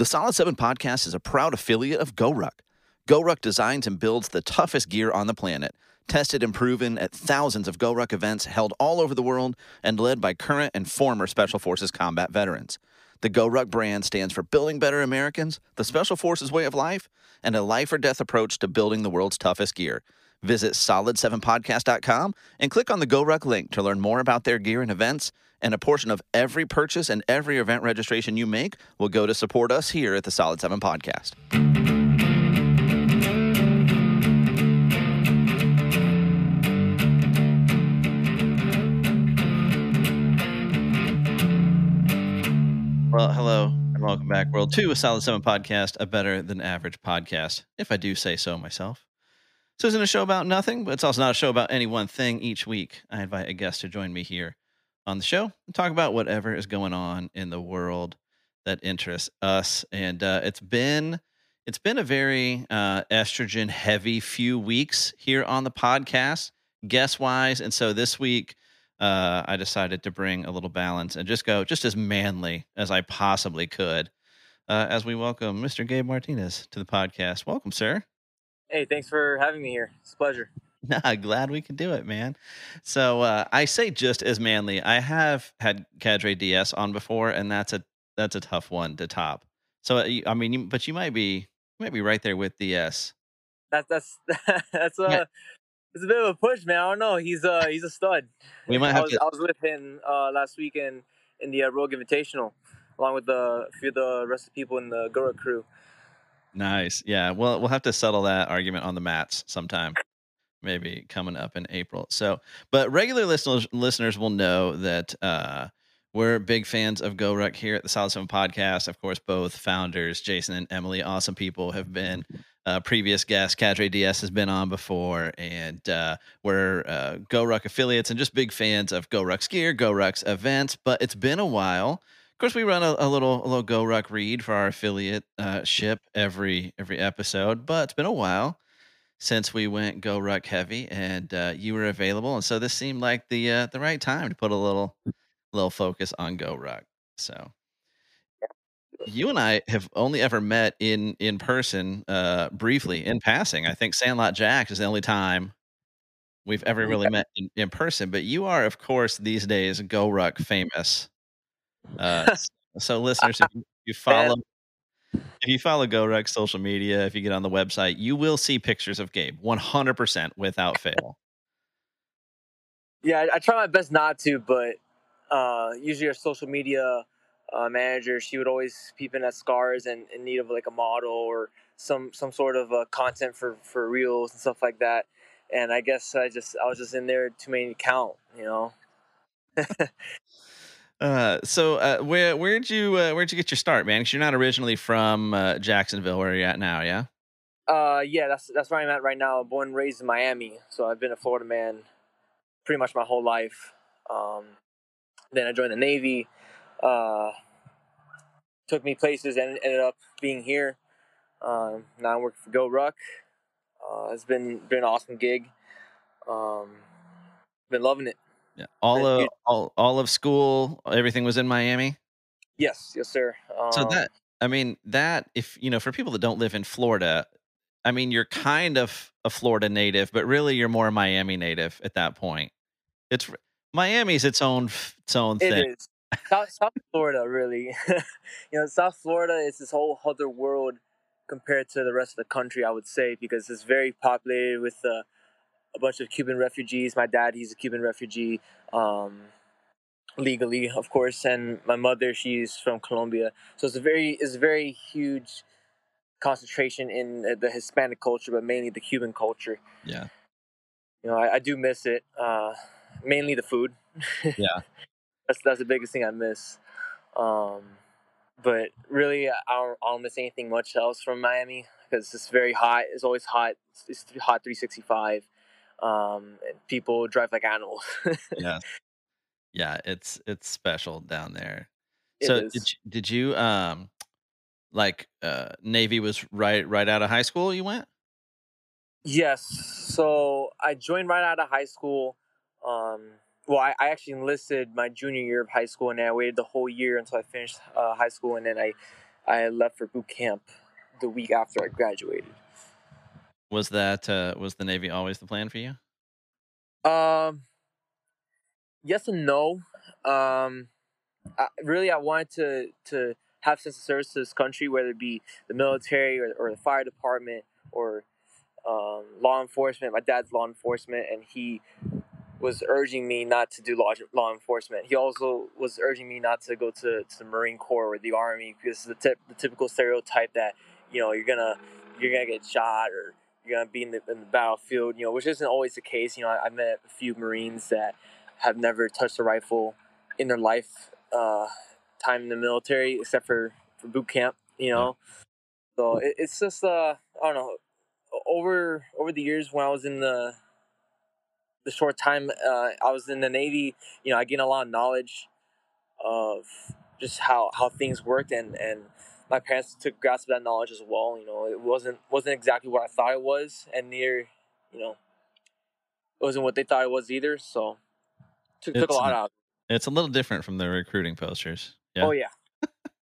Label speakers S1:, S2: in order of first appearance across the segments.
S1: The Solid 7 podcast is a proud affiliate of GoRuck. GoRuck designs and builds the toughest gear on the planet, tested and proven at thousands of GoRuck events held all over the world and led by current and former Special Forces combat veterans. The GoRuck brand stands for building better Americans, the Special Forces way of life, and a life or death approach to building the world's toughest gear. Visit solid7podcast.com and click on the GoRuck link to learn more about their gear and events. And a portion of every purchase and every event registration you make will go to support us here at the Solid 7 Podcast. Well, hello and welcome back, World, to a Solid 7 Podcast, a better than average podcast, if I do say so myself. So, it's isn't a show about nothing, but it's also not a show about any one thing. Each week, I invite a guest to join me here on the show and talk about whatever is going on in the world that interests us. And uh, it's been it's been a very uh, estrogen heavy few weeks here on the podcast, guest wise. And so this week, uh, I decided to bring a little balance and just go just as manly as I possibly could. Uh, as we welcome Mr. Gabe Martinez to the podcast. Welcome, sir.
S2: Hey, thanks for having me here. It's a pleasure.
S1: Nah, glad we can do it, man. So uh, I say just as manly. I have had Cadre DS on before, and that's a that's a tough one to top. So uh, I mean, you, but you might be you might be right there with DS.
S2: That's that's that's a yeah. it's a bit of a push, man. I don't know. He's uh he's a stud.
S1: We might have
S2: I was,
S1: to...
S2: I was with him uh, last weekend in the uh, Rogue Invitational, along with the, a few of the rest of the people in the GoRuck crew.
S1: Nice. Yeah. Well, we'll have to settle that argument on the mats sometime maybe coming up in April. So, but regular listeners listeners will know that uh, we're big fans of GoRuck here at the Solid Seven Podcast. Of course, both founders, Jason and Emily, awesome people, have been uh, previous guests. Cadre DS has been on before, and uh, we're uh, GoRuck affiliates and just big fans of GoRuck's gear, GoRuck's events. But it's been a while. Of course, we run a, a little a little GoRuck read for our affiliate uh, ship every every episode, but it's been a while since we went go ruck heavy and uh, you were available, and so this seemed like the uh, the right time to put a little little focus on go ruck. So you and I have only ever met in in person, uh, briefly in passing. I think Sandlot Jax is the only time we've ever really met in, in person. But you are, of course, these days GoRuck famous. Uh, so listeners, if you follow if you follow GoRuck social media, if you get on the website, you will see pictures of Gabe 100% without fail.
S2: Yeah, I, I try my best not to, but uh, usually our social media uh, manager, she would always peep in at scars and in need of like a model or some some sort of uh, content for for reels and stuff like that. And I guess I just I was just in there too many to count, you know.
S1: Uh, so uh, where where'd you uh, where'd you get your start, man? Because you're not originally from uh, Jacksonville, where are you're at now, yeah.
S2: Uh, yeah, that's that's where I'm at right now. Born and raised in Miami, so I've been a Florida man pretty much my whole life. Um, then I joined the Navy. Uh, took me places and ended up being here. Um, now I'm working for GoRuck. Uh, it's been been an awesome gig. Um, been loving it.
S1: Yeah. All of all, all of school, everything was in Miami.
S2: Yes, yes, sir.
S1: Um, so that I mean that if you know for people that don't live in Florida, I mean you're kind of a Florida native, but really you're more a Miami native at that point. It's Miami's its own its own
S2: it
S1: thing.
S2: Is. South, South Florida, really. you know, South Florida is this whole other world compared to the rest of the country. I would say because it's very populated with the uh, a bunch of Cuban refugees. My dad, he's a Cuban refugee, um, legally, of course, and my mother, she's from Colombia. So it's a very, it's a very huge concentration in the Hispanic culture, but mainly the Cuban culture.
S1: Yeah.
S2: You know, I, I do miss it. Uh, mainly the food.
S1: Yeah.
S2: that's that's the biggest thing I miss. Um, but really, I don't, I don't miss anything much else from Miami because it's very hot. It's always hot. It's, it's hot 365 um, people drive like animals.
S1: yeah, yeah, it's it's special down there. It so is. did you, did you um like uh Navy was right right out of high school? You went.
S2: Yes, so I joined right out of high school. Um, well, I, I actually enlisted my junior year of high school, and then I waited the whole year until I finished uh, high school, and then I I left for boot camp the week after I graduated.
S1: Was that uh, was the Navy always the plan for you?
S2: Um, yes and no. Um, I, really, I wanted to to have sense of service to this country, whether it be the military or, or the fire department or um, law enforcement. My dad's law enforcement, and he was urging me not to do law, law enforcement. He also was urging me not to go to, to the Marine Corps or the Army because the, tip, the typical stereotype that you know you're gonna you're gonna get shot or you're gonna be in the, in the battlefield. You know, which isn't always the case. You know, I, I met a few Marines that have never touched a rifle in their life uh, time in the military except for, for boot camp. You know, so it, it's just uh, I don't know. Over over the years when I was in the the short time uh, I was in the Navy, you know, I gained a lot of knowledge of just how, how things worked, and, and my parents took grasp of that knowledge as well. You know, it wasn't wasn't exactly what I thought it was, and near, you know, it wasn't what they thought it was either. So, took, took a lot out.
S1: It's a little different from the recruiting posters. Yeah.
S2: Oh yeah,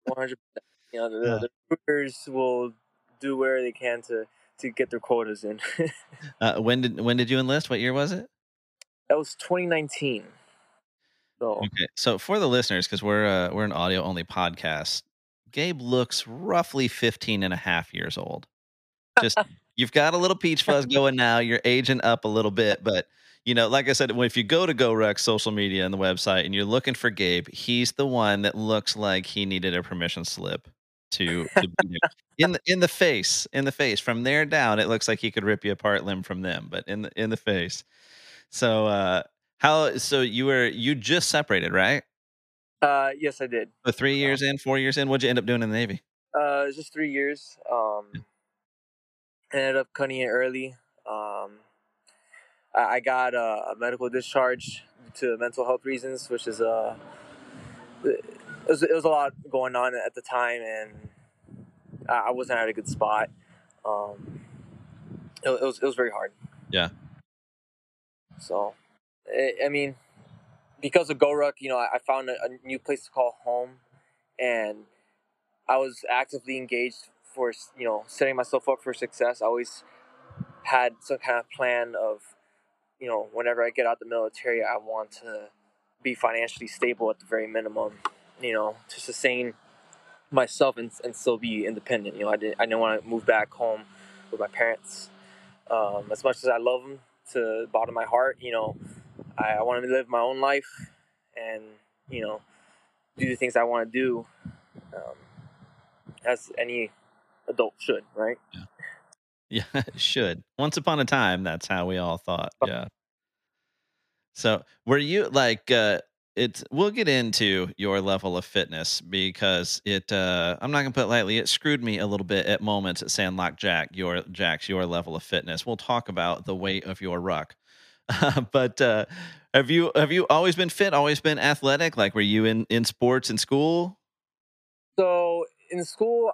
S2: one hundred percent. You know, the, yeah. the recruiters will do where they can to to get their quotas in.
S1: uh, when did when did you enlist? What year was it?
S2: That was 2019.
S1: So. Okay, so for the listeners, because we're uh, we're an audio only podcast, Gabe looks roughly 15 and a half years old. Just you've got a little peach fuzz going now. You're aging up a little bit, but you know, like I said, if you go to GoRuck social media and the website and you're looking for Gabe, he's the one that looks like he needed a permission slip to, to in the in the face, in the face. From there down, it looks like he could rip you apart limb from limb, but in the in the face. So uh how so you were you just separated, right?
S2: Uh yes I did.
S1: So three years in, four years in, what'd you end up doing in the Navy?
S2: Uh it was just three years. Um ended up cutting it early. Um I got a, a medical discharge to mental health reasons, which is uh it was, it was a lot going on at the time and I wasn't at a good spot. Um, it, it was it was very hard.
S1: Yeah.
S2: So, I mean, because of GoRuck, you know, I found a, a new place to call home, and I was actively engaged for you know setting myself up for success. I always had some kind of plan of, you know, whenever I get out the military, I want to be financially stable at the very minimum, you know, to sustain myself and, and still be independent. You know, I didn't I didn't want to move back home with my parents. Um, as much as I love them, to the bottom of my heart. You know, I, I want to live my own life and, you know, do the things I want to do um, as any adult should, right?
S1: Yeah. Yeah, should. Once upon a time, that's how we all thought. Yeah. So, were you like uh it's we'll get into your level of fitness because it uh I'm not gonna put it lightly, it screwed me a little bit at moments at Sandlot Jax, your Jack's your level of fitness. We'll talk about the weight of your ruck. but uh have you have you always been fit, always been athletic? Like were you in in sports in school?
S2: So in school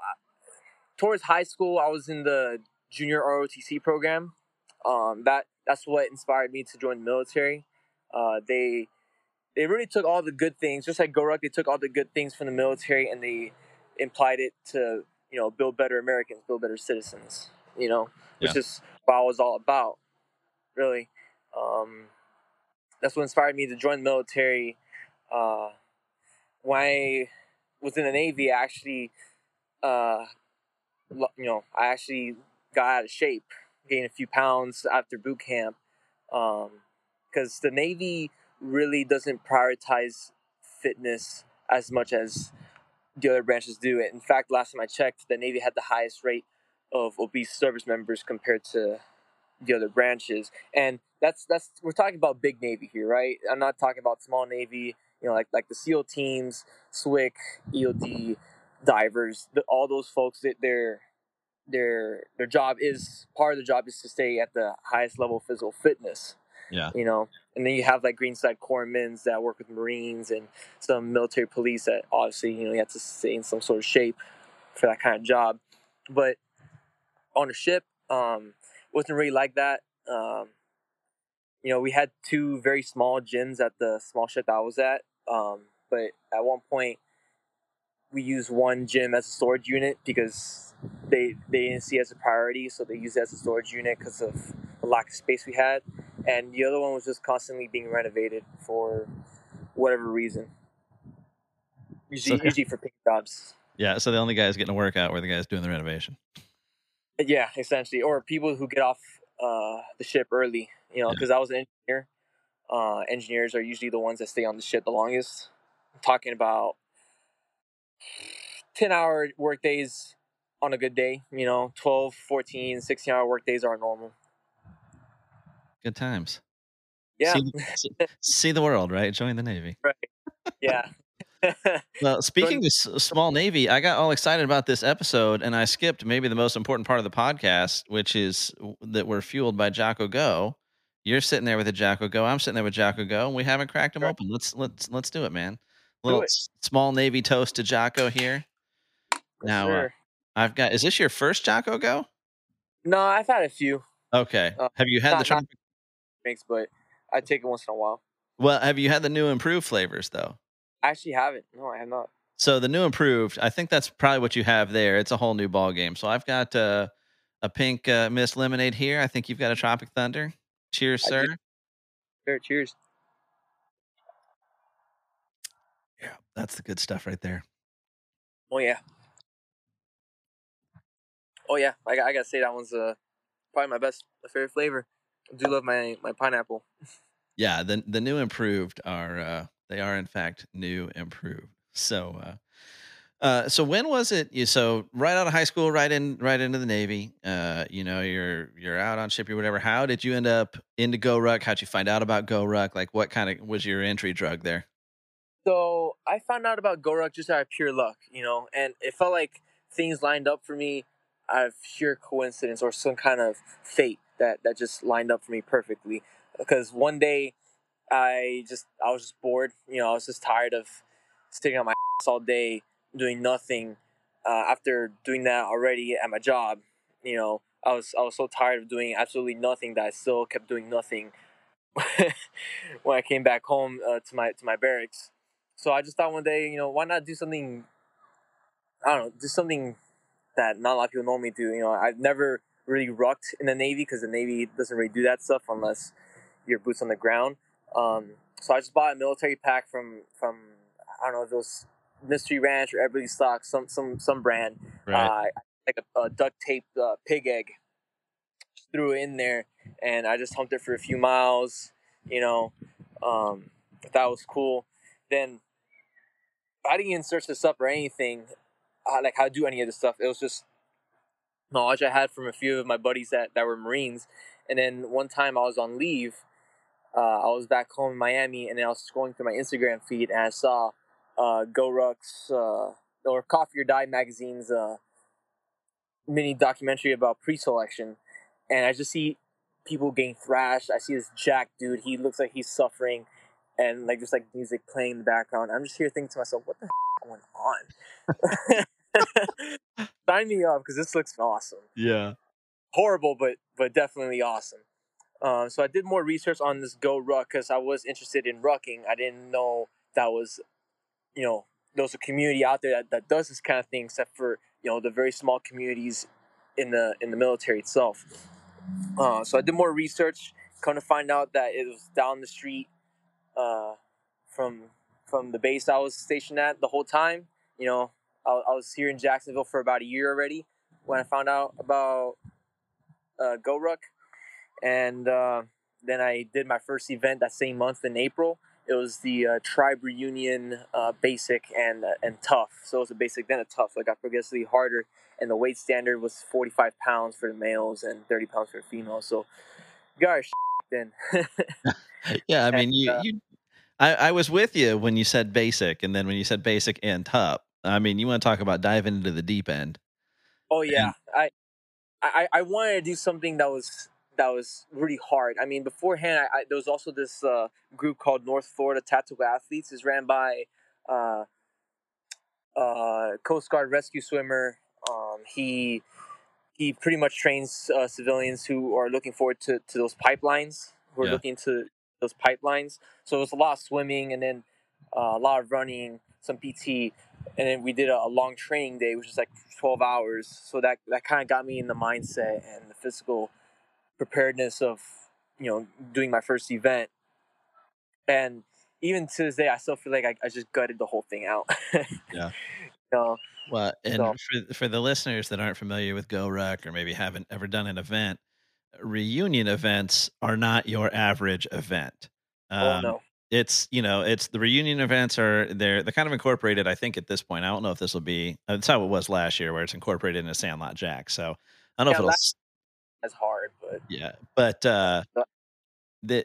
S2: towards high school I was in the junior ROTC program. Um that that's what inspired me to join the military. Uh they they really took all the good things, just like GoRuck, they took all the good things from the military and they implied it to, you know, build better Americans, build better citizens, you know, which yeah. is what I was all about, really. Um, that's what inspired me to join the military. Uh, when I was in the Navy, I actually, uh, you know, I actually got out of shape, gained a few pounds after boot camp, because um, the Navy really doesn't prioritize fitness as much as the other branches do. In fact, last time I checked, the Navy had the highest rate of obese service members compared to the other branches. And that's that's we're talking about big Navy here, right? I'm not talking about small Navy, you know, like like the SEAL teams, SWCC, EOD, divers, the, all those folks that their their their job is part of the job is to stay at the highest level of physical fitness.
S1: Yeah.
S2: You know, and then you have like Greenside Corpsmen that work with Marines and some military police that obviously, you know, you have to stay in some sort of shape for that kind of job. But on a ship, um, wasn't really like that. Um, you know, we had two very small gyms at the small shit that I was at. Um, but at one point, we used one gym as a storage unit because they they didn't see it as a priority, so they used it as a storage unit because of the lack of space we had. And the other one was just constantly being renovated for whatever reason. Usually,
S1: So-
S2: usually for paint jobs.
S1: Yeah. So the only guys getting a workout were the guys doing the renovation.
S2: Yeah, essentially, or people who get off uh, the ship early. You know,
S1: Yeah.
S2: because I was an engineer. Uh, engineers are usually the ones that stay on the ship the longest. I'm talking about ten hour work days on a good day. You know, 12, 14, 16 hour work days are normal.
S1: Good times.
S2: Yeah,
S1: See, see, see the world, right? Join the Navy. Right.
S2: Yeah.
S1: Well, speaking of small Navy, I got all excited about this episode and I skipped maybe the most important part of the podcast, which is that we're fueled by Jocko Go. You're sitting there with a Jocko Go. I'm sitting there with Jocko Go, and we haven't cracked them
S2: Sure.
S1: open. Let's let's let's do it, man.
S2: Do
S1: Little
S2: it.
S1: small Navy toast to Jocko here. Now, uh, I've got. Is this your first Jocko Go?
S2: no, I've had a few
S1: Okay.
S2: Uh,
S1: have you had the
S2: not- not-
S1: tropic?
S2: mix, but I take it once in a while.
S1: Well, have you had the new improved flavors though?
S2: I actually haven't. No, I have not.
S1: So the new improved, I think that's probably what you have there. It's a whole new ball game. So I've got uh, a pink uh, mist lemonade here. I think you've got a Tropic Thunder. Cheers,
S2: I
S1: sir.
S2: Sure, cheers.
S1: Yeah, that's the good stuff right there.
S2: Oh yeah. Oh yeah, I, got- I gotta say that one's uh probably my best, my favorite flavor. I do love my my pineapple.
S1: Yeah, the the new improved are uh, they are in fact new improved. So uh, uh, so when was it? You so right out of high school, right in right into the Navy. Uh, you know, you're you're out on ship or whatever. How did you end up into Go Ruck? How'd you find out about Go Ruck? Like, what kind of was your entry drug there?
S2: So I found out about Goruck just out of pure luck, you know, and it felt like things lined up for me out of sheer coincidence or some kind of fate that that just lined up for me perfectly. Because one day I just I was just bored, you know, I was just tired of sitting on my ass all day doing nothing. Uh, after doing that already at my job, you know, I was I was so tired of doing absolutely nothing that I still kept doing nothing when I came back home uh, to my to my barracks. So I just thought one day, you know, why not do something? I don't know, do something that not a lot of people normally do. You know, I've never really rucked in the Navy because the Navy doesn't really do that stuff unless you're boots on the ground. Um, so I just bought a military pack from from I don't know if it was Mystery Ranch or Eberlestock, some some some brand. Uh, like a, a duct tape uh, pig egg. Just threw it in there, and I just humped it for a few miles. You know, um, that was cool. Then I didn't even search this up or anything, uh, like how to do any of this stuff. It was just knowledge I had from a few of my buddies that, that were Marines. And then one time I was on leave, uh, I was back home in Miami, and I was scrolling through my Instagram feed, and I saw uh, Go Ruck's uh, or Coffee or Die magazine's uh, mini documentary about pre-selection, and I just see people getting thrashed. I see this Jack dude; he looks like he's suffering, and like just like music playing in the background. I'm just here thinking to myself, "What the f- going on?" Sign me up because this looks awesome
S1: yeah.
S2: horrible, but but definitely awesome. Um, so I did more research on this Go Ruck because I was interested in rucking. I didn't know that was, you know, there was a community out there that, that does this kind of thing, except for you know the very small communities in the in the military itself. Uh, so I did more research. Come to find out that it was down the street uh, from from the base I was stationed at the whole time. You know, I, I was here in Jacksonville for about a year already when I found out about uh, Go Ruck, and uh, then I did my first event that same month in April. It was the uh, Tribe Reunion uh, Basic and uh, and Tough. So it was a basic then a Tough. It got progressively harder, and the weight standard was 45 pounds for the males and 30 pounds for the females. So got then.
S1: Yeah, I mean,
S2: And,
S1: you,
S2: uh,
S1: you, I, I was with you when you said basic, and then when you said basic and tough. I mean, you want to talk about diving into the deep end?
S2: Oh yeah, I, I I wanted to do something that was that was really hard. I mean, beforehand, I, I there was also this uh, group called North Florida Tactical Athletes. is ran by uh, uh, Coast Guard rescue swimmer. Um, he he pretty much trains uh, civilians who are looking forward to, to those pipelines. Who are
S1: Yeah.
S2: looking to those pipelines. So it was a lot of swimming and then uh, a lot of running. some PT, and then we did a, a long training day, which was like 12 hours. So that that kind of got me in the mindset and the physical preparedness of you know doing my first event. And even to this day, I still feel like I, I just gutted the whole thing out.
S1: Yeah.
S2: know,
S1: Well, and
S2: so
S1: for for the listeners that aren't familiar with GoRuck or maybe haven't ever done an event, reunion events are not your average event.
S2: oh
S1: Um,
S2: no,
S1: it's you know it's the reunion events are they're they're kind of incorporated. I think at this point, I don't know if this will be. That's how it was last year, where it's incorporated into Sandlot Jax. So I don't know if it'll.
S2: last
S1: s-
S2: that's hard, but
S1: Yeah, but uh,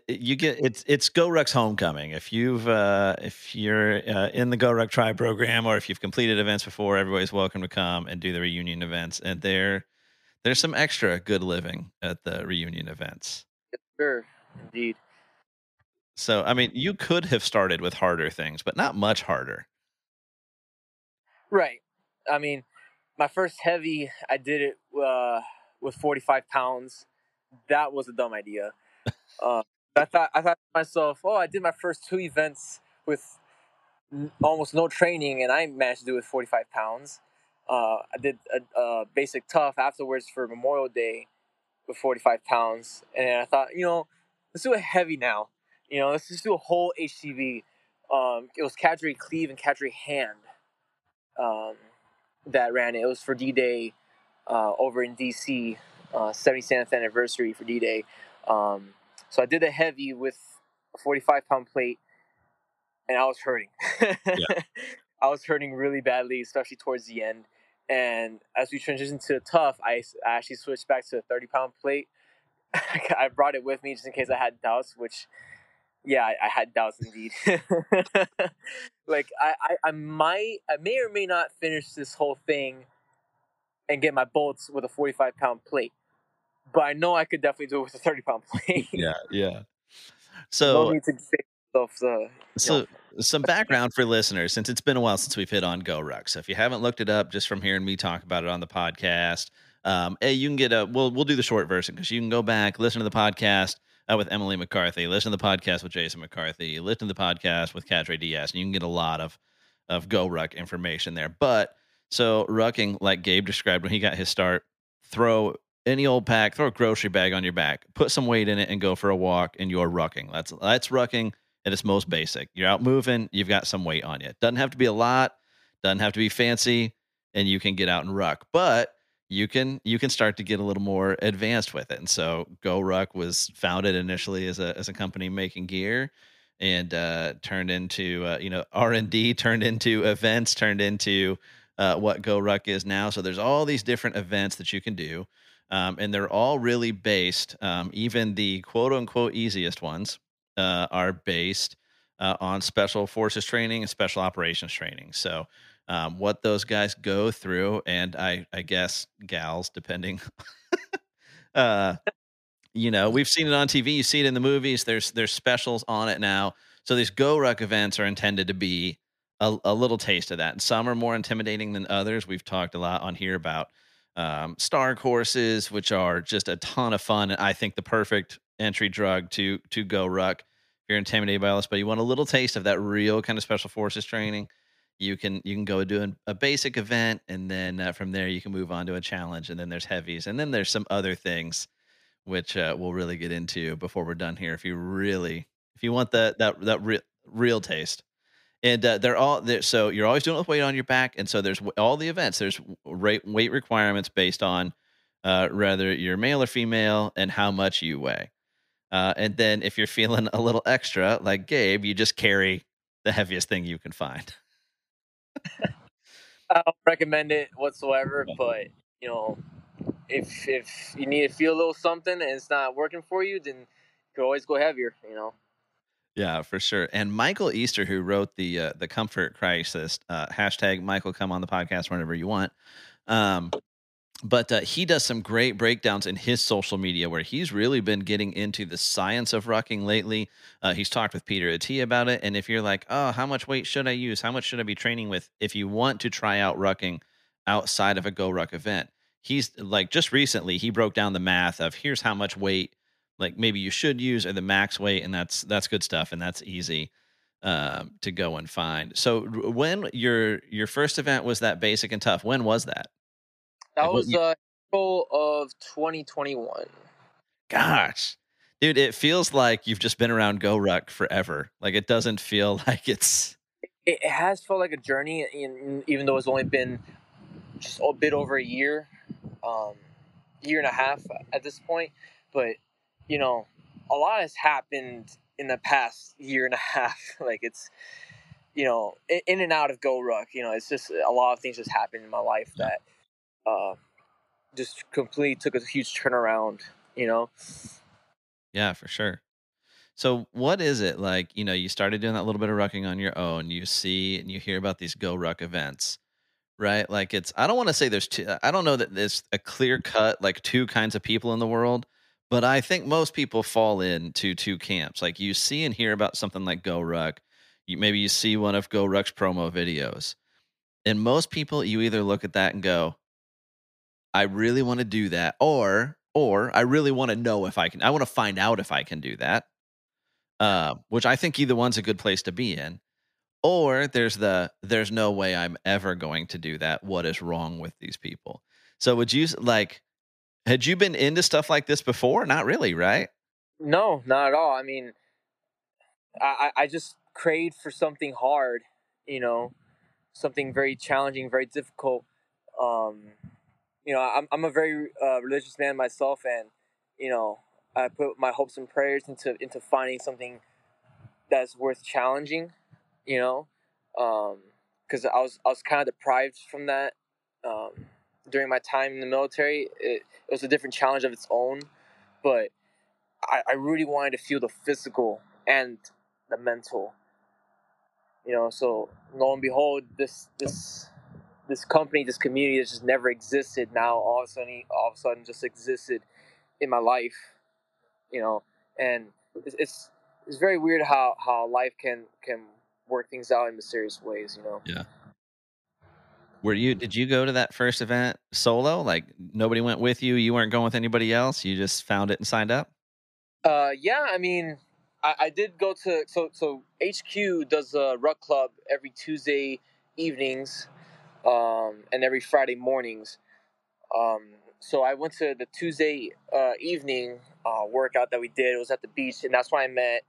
S1: you get it's it's GoRuck's homecoming. If you've uh, if you're uh, in the GoRuck Tribe program, or if you've completed events before, everybody's welcome to come and do the reunion events. And there there's some extra good living at the reunion events.
S2: sure, indeed.
S1: So I mean, you could have started with harder things, but not much harder.
S2: Right. I mean, my first heavy, I did it uh, with 45 pounds. That was a dumb idea. Uh, I thought I thought to myself, oh, I did my first two events with almost no training, and I managed to do it with 45 pounds. Uh, I did a, a basic tough afterwards for Memorial Day with 45 pounds, and I thought, you know, let's do a heavy now. You know, let's just do a whole HCV. Um, it was Cadre Cleve and Cadre Hand um, that ran it. It was for D Day uh, over in DC, uh, 77th anniversary for D Day. Um, so I did a heavy with a 45 pound plate, and I was hurting. I was hurting really badly, especially towards the end. And as we transitioned to the tough, I, I actually switched back to a 30 pound plate. I brought it with me just in case I had doubts, which, yeah, I, I had doubts indeed. like, I, I, I might, I may or may not finish this whole thing and get my bolts with a 45 pound plate. But I know I could definitely do it with a 30 pound plate.
S1: Yeah, yeah. So
S2: need to say stuff. Uh, you know,
S1: So, some background for listeners, since it's been a while since we've hit on GoRuck. So, if you haven't looked it up, just from hearing me talk about it on the podcast, um, hey, you can get a. We'll we'll do the short version because you can go back, listen to the podcast uh, with Emily McCarthy, listen to the podcast with Jason McCarthy, listen to the podcast with Cadre Diaz, and you can get a lot of of GoRuck information there. But so rucking, like Gabe described when he got his start, throw any old pack, throw a grocery bag on your back, put some weight in it, and go for a walk, and you're rucking. That's that's rucking at its most basic. You're out moving, you've got some weight on you. Doesn't have to be a lot, doesn't have to be fancy, and you can get out and ruck. But you can you can start to get a little more advanced with it. And so Go Ruck was founded initially as a as a company making gear and uh, turned into uh, you know R and D turned into events turned into uh, what Go Ruck is now. So there's all these different events that you can do. Um, and they're all really based, um, even the quote unquote easiest ones uh, are based uh, on special forces training and special operations training. So, um, what those guys go through, and I, I guess gals, depending, uh, you know, we've seen it on TV, you see it in the movies. There's there's specials on it now. So these Go Ruck events are intended to be a, a little taste of that. And some are more intimidating than others. We've talked a lot on here about um, star courses, which are just a ton of fun. I think the perfect entry drug to to Go Ruck. If you're intimidated by all this, but you want a little taste of that real kind of special forces training, you can you can go do an, a basic event, and then uh, from there you can move on to a challenge, and then there's heavies, and then there's some other things which uh, we'll really get into before we're done here. If you really if you want that that that real real taste and uh, they're all there. So you're always doing it with weight on your back, and so there's all the events. There's rate, weight requirements based on uh, whether you're male or female and how much you weigh. Uh, and then if you're feeling a little extra, like Gabe, you just carry the heaviest thing you can find.
S2: I don't recommend it whatsoever, but you know, if if you need to feel a little something and it's not working for you, then you can always go heavier. You know.
S1: Yeah, for sure. And Michael Easter, who wrote the uh, the Comfort Crisis uh, hashtag, Michael, come on the podcast whenever you want. Um, but uh, he does some great breakdowns in his social media where he's really been getting into the science of rucking lately. Uh, he's talked with Peter Attia about it. And if you're like, oh, how much weight should I use? How much should I be training with? If you want to try out rucking outside of a Go Ruck event, he's like just recently he broke down the math of here's how much weight like maybe you should use or the max weight, and that's that's good stuff and that's easy. um, to go and find. So when your your first event was that basic and tough, when was that?
S2: That like, was uh, April of 2021.
S1: Gosh, dude, it feels like you've just been around GoRuck forever. Like it doesn't feel like it's.
S2: It has felt like a journey, even though it's only been just a bit over a year, um, year and a half at this point. But you know, a lot has happened in the past year and a half. like it's, you know, in and out of GoRuck. You know, it's just a lot of things just happened in my life that uh, just completely took a huge turnaround. You know.
S1: Yeah, for sure. So what is it like? You know, you started doing that little bit of rucking on your own. You see and you hear about these GoRuck events, right? Like it's. I don't want to say there's two. I don't know that there's a clear cut like two kinds of people in the world but I think most people fall into two camps. Like you see and hear about something like GoRuck. You, maybe you see one of GoRuck's promo videos. And most people, you either look at that and go, I really want to do that, or or I really want to know if I can. I want to find out if I can do that. Uh, which I think either one's a good place to be in. Or there's the there's no way I'm ever going to do that. What is wrong with these people? So would you like had you been into stuff like this before? Not really, right?
S2: No, not at all. I mean, I, I just craved for something hard, you know, something very challenging, very difficult. Um, you know, I'm, I'm a very uh, religious man myself, and you know, I put my hopes and prayers into into finding something that's worth challenging. You know, because um, I was I was kind of deprived from that. Um, during my time in the military. It, it was a different challenge of its own, but I, I really wanted to feel the physical and the mental. You know, so lo and behold, this this this company, this community that just never existed now all of a sudden all of a sudden just existed in my life. You know, and it's it's, it's very weird how, how life can can work things out in mysterious ways, you know.
S1: Yeah. Were you? Did you go to that first event solo? Like nobody went with you. You weren't going with anybody else. You just found it and signed up.
S2: Uh, yeah. I mean, I, I did go to so so HQ does a ruck club every Tuesday evenings, um, and every Friday mornings. Um, so I went to the Tuesday uh, evening uh, workout that we did. It was at the beach, and that's why I met.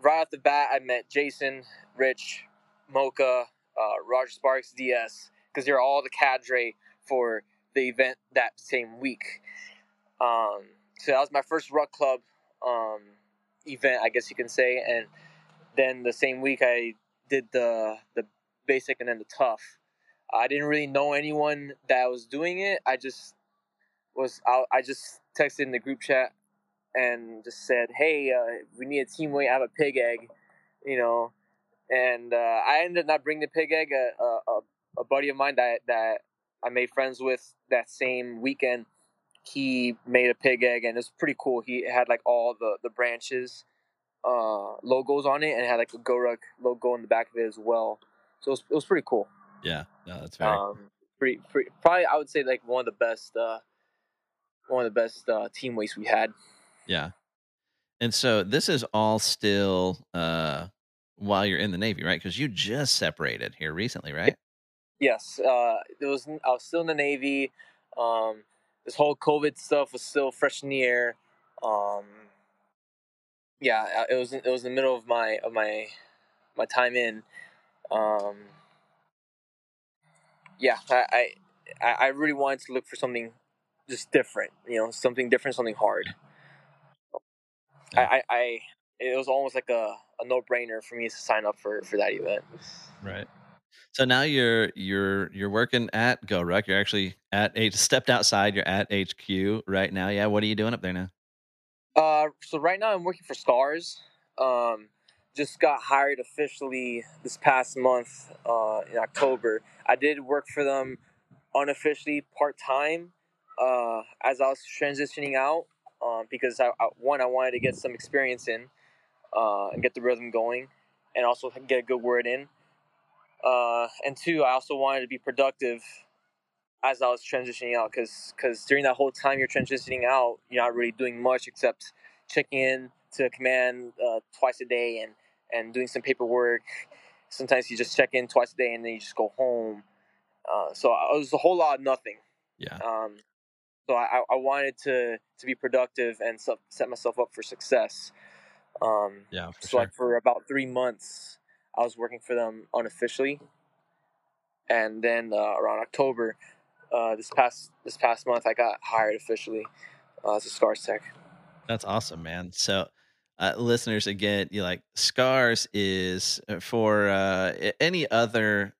S2: Right off the bat, I met Jason, Rich, Mocha, uh, Roger Sparks, DS because they're all the cadre for the event that same week. Um, so that was my first Ruck Club um, event, I guess you can say. And then the same week, I did the the basic and then the tough. I didn't really know anyone that was doing it. I just was out. I just texted in the group chat and just said, "Hey, uh, we need a team weight. I have a pig egg," you know. And uh, I ended up not bringing the pig egg. A, a, a buddy of mine that that I made friends with that same weekend. He made a pig egg, and it was pretty cool. He had like all the the branches uh, logos on it, and it had like a GoRuck logo in the back of it as well. So it was, it was pretty cool.
S1: Yeah, no, that's very um,
S2: pretty, pretty. Probably, I would say like one of the best, uh, one of the best uh, team weights we had.
S1: Yeah, and so this is all still uh, while you're in the Navy, right? Because you just separated here recently, right?
S2: Yes, uh, it was. I was still in the Navy. Um, this whole COVID stuff was still fresh in the air. Um, yeah, it was. It was in the middle of my of my my time in. Um, yeah, I, I I really wanted to look for something just different. You know, something different, something hard. I, I, I it was almost like a, a no brainer for me to sign up for for that event.
S1: Right. So now you're you're you're working at GoRuck. You're actually at a stepped outside. You're at HQ right now. Yeah. What are you doing up there now?
S2: Uh, so right now I'm working for Scars. Um, just got hired officially this past month uh, in October. I did work for them unofficially part time uh, as I was transitioning out um, because I, I, one I wanted to get some experience in uh, and get the rhythm going, and also get a good word in. Uh, and two, I also wanted to be productive as I was transitioning out because because during that whole time you're transitioning out, you're not really doing much except checking in to command uh, twice a day and and doing some paperwork. Sometimes you just check in twice a day and then you just go home. Uh, so it was a whole lot of nothing.
S1: Yeah.
S2: Um, so I, I wanted to to be productive and set myself up for success. Um,
S1: yeah.
S2: so
S1: sure.
S2: like for about three months, I was working for them unofficially, and then uh, around October, uh, this past this past month, I got hired officially uh, as a Scars tech.
S1: That's awesome, man. So, uh, listeners, again, you like Scars is uh, for uh, any other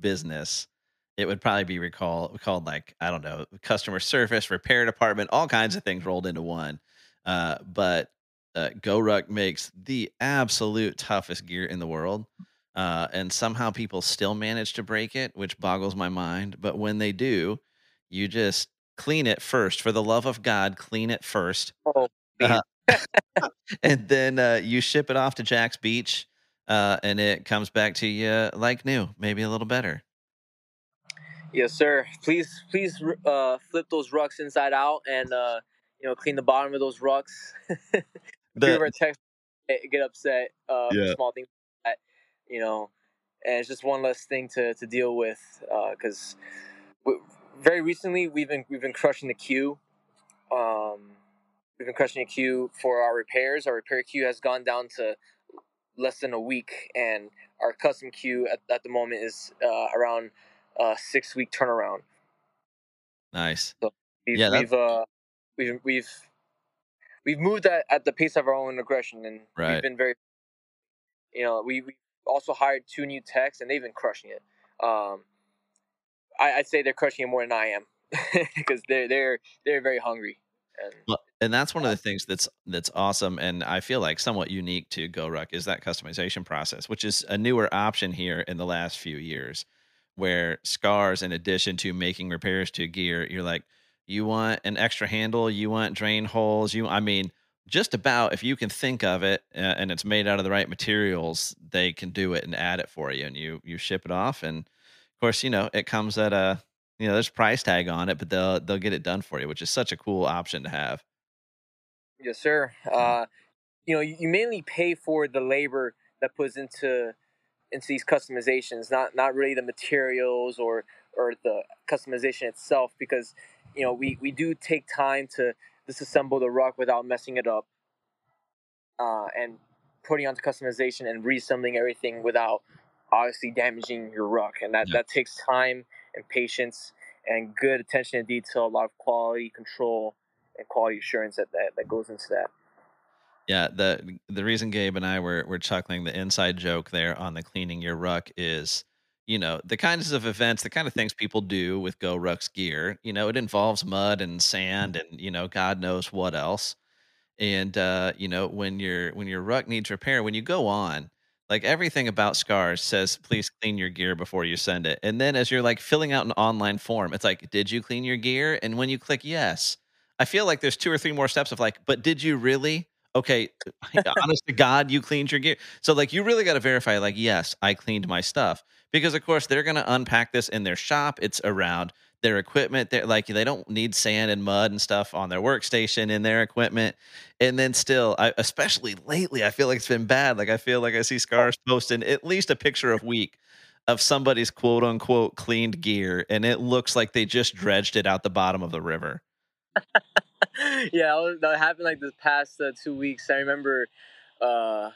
S1: business. It would probably be recall called like I don't know, customer service, repair department, all kinds of things rolled into one. Uh, but uh, GoRuck makes the absolute toughest gear in the world. Uh, and somehow people still manage to break it, which boggles my mind. But when they do, you just clean it first. For the love of God, clean it first.
S2: Oh, uh,
S1: and then uh, you ship it off to Jax Beach, uh, and it comes back to you like new, maybe a little better.
S2: Yes, sir. Please, please uh, flip those rucks inside out, and uh, you know, clean the bottom of those rucks. the, our text get upset uh, yeah. small things like that you know, and it's just one less thing to, to deal with because uh, very recently we've been we've been crushing the queue. Um, we've been crushing the queue for our repairs. Our repair queue has gone down to less than a week, and our custom queue at, at the moment is uh, around a six week turnaround.
S1: Nice.
S2: So we've, yeah, we've uh, we've we've we've moved at, at the pace of our own aggression, and
S1: right.
S2: we've been very. You know, we we also hired two new techs, and they've been crushing it. Um, I, would say they're crushing it more than I am because they're they're they're very hungry.
S1: And, well, and that's one of the things that's that's awesome, and I feel like somewhat unique to GoRuck is that customization process, which is a newer option here in the last few years, where scars, in addition to making repairs to gear, you're like, you want an extra handle, you want drain holes, you, I mean just about if you can think of it uh, and it's made out of the right materials they can do it and add it for you and you you ship it off and of course you know it comes at a you know there's price tag on it but they'll they'll get it done for you which is such a cool option to have.
S2: Yes sir. Uh you know you, you mainly pay for the labor that puts into into these customizations not not really the materials or or the customization itself because you know we we do take time to disassemble the ruck without messing it up, uh, and putting onto customization and reassembling everything without obviously damaging your ruck, and that that takes time and patience and good attention to detail, a lot of quality control and quality assurance that, that, that goes into that.
S1: Yeah, the the reason Gabe and I were were chuckling the inside joke there on the cleaning your ruck is you know the kinds of events the kind of things people do with GoRuck's gear you know it involves mud and sand and you know god knows what else. And uh you know when your when your ruck needs repair when you go on like everything about scars says please clean your gear before you send it. And then as you're like filling out an online form it's like did you clean your gear? And when you click yes i feel like there's two or three more steps of like but did you really? Okay honest to god you cleaned your gear. So like you really got to verify like yes i cleaned my stuff because of course they're going to unpack this in their shop it's around their equipment they're like they don't need sand and mud and stuff on their workstation in their equipment and then still I, especially lately i feel like it's been bad like i feel like i see scars posting at least a picture a week of somebody's quote unquote cleaned gear and it looks like they just dredged it out the bottom of the river.
S2: Yeah that happened like this past uh, two weeks i remember uh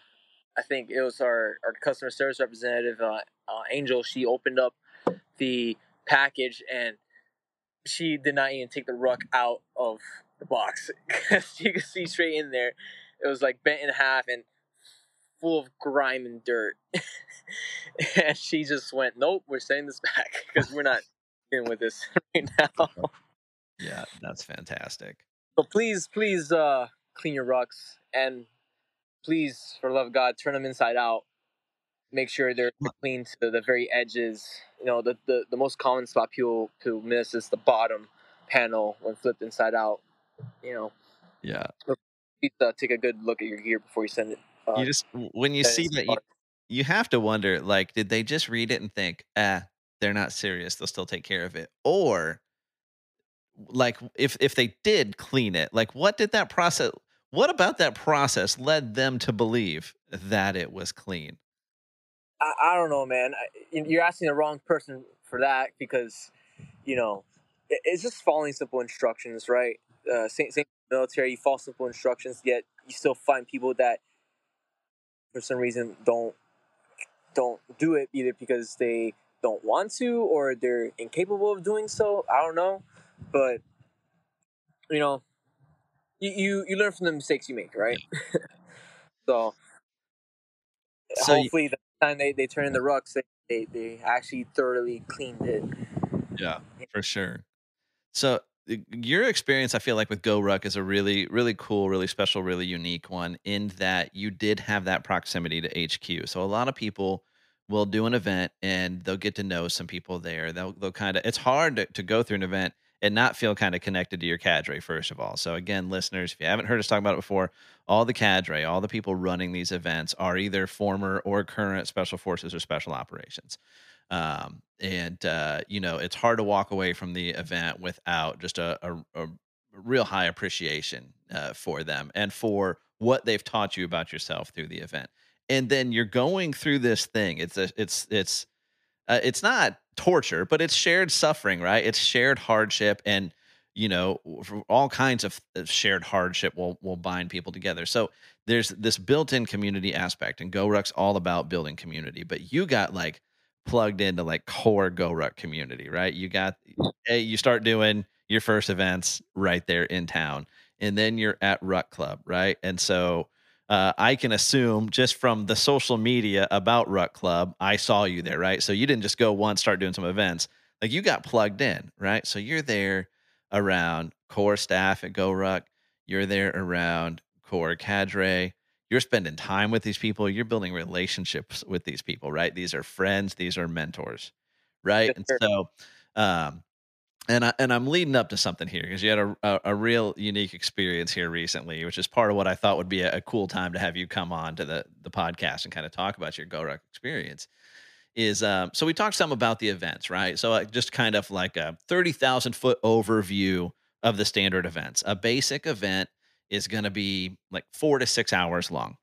S2: I think it was our, our customer service representative, uh, uh, Angel. She opened up the package and she did not even take the ruck out of the box. you could see straight in there. It was like bent in half and full of grime and dirt. and she just went, "Nope, we're sending this back because we're not dealing with this right now."
S1: Yeah, that's fantastic.
S2: So please, please, uh, clean your rucks and please, for love of God, turn them inside out. Make sure they're clean to the very edges. You know, the, the, the most common spot people, miss is the bottom panel when flipped inside out. You know.
S1: Yeah.
S2: Please, uh, take a good look at your gear before you send it.
S1: Uh, you just when you see that, you, you have to wonder, like, did they just read it and think, ah, they're not serious, they'll still take care of it, or like if if they did clean it, like, what did that process? What about that process led them to believe that it was clean?
S2: I, I don't know, man. I, you're asking the wrong person for that because, you know, it, it's just following simple instructions, right? Uh, same, same military, you follow simple instructions, yet you still find people that, for some reason, don't don't do it either because they don't want to or they're incapable of doing so. I don't know, but you know, you you, you learn from the mistakes you make, right? Yeah. so, so, hopefully, you, the time they, they turn in the rucks, they, they they actually thoroughly cleaned it.
S1: Yeah, for sure. So your experience, I feel like with GoRuck is a really, really cool, really special, really unique one in that you did have that proximity to HQ. So a lot of people will do an event and they'll get to know some people there. They'll they'll kind of it's hard to, to go through an event and not feel kind of connected to your cadre first of all. So again, listeners, if you haven't heard us talk about it before, all the cadre, all the people running these events are either former or current special forces or special operations. Um, and uh, you know, it's hard to walk away from the event without just a, a, a real high appreciation uh, for them and for what they've taught you about yourself through the event and then you're going through this thing. It's a, it's it's uh, it's not torture, but it's shared suffering, right? It's shared hardship, and you know, all kinds of shared hardship will will bind people together. So there's this built-in community aspect, and GoRuck's all about building community. But you got like plugged into like core GoRuck community, right? You got hey, you start doing your first events right there in town, and then you're at Ruck Club, right? And so uh, I can assume just from the social media about Ruck Club, I saw you there, right? So you didn't just go once, start doing some events. Like you got plugged in, right? So you're there around core staff at Go Ruck. You're there around core cadre. You're spending time with these people. You're building relationships with these people, right? These are friends. These are mentors, right? and so, um, and I and I'm leading up to something here because you had a, a, a real unique experience here recently, which is part of what I thought would be a, a, cool time to have you come on to the the podcast and kind of talk about your GoRuck experience. Is um, so we talked some about the events, right? So uh, just kind of like a thirty thousand foot overview of the standard events. A basic event is going to be like four to six hours long,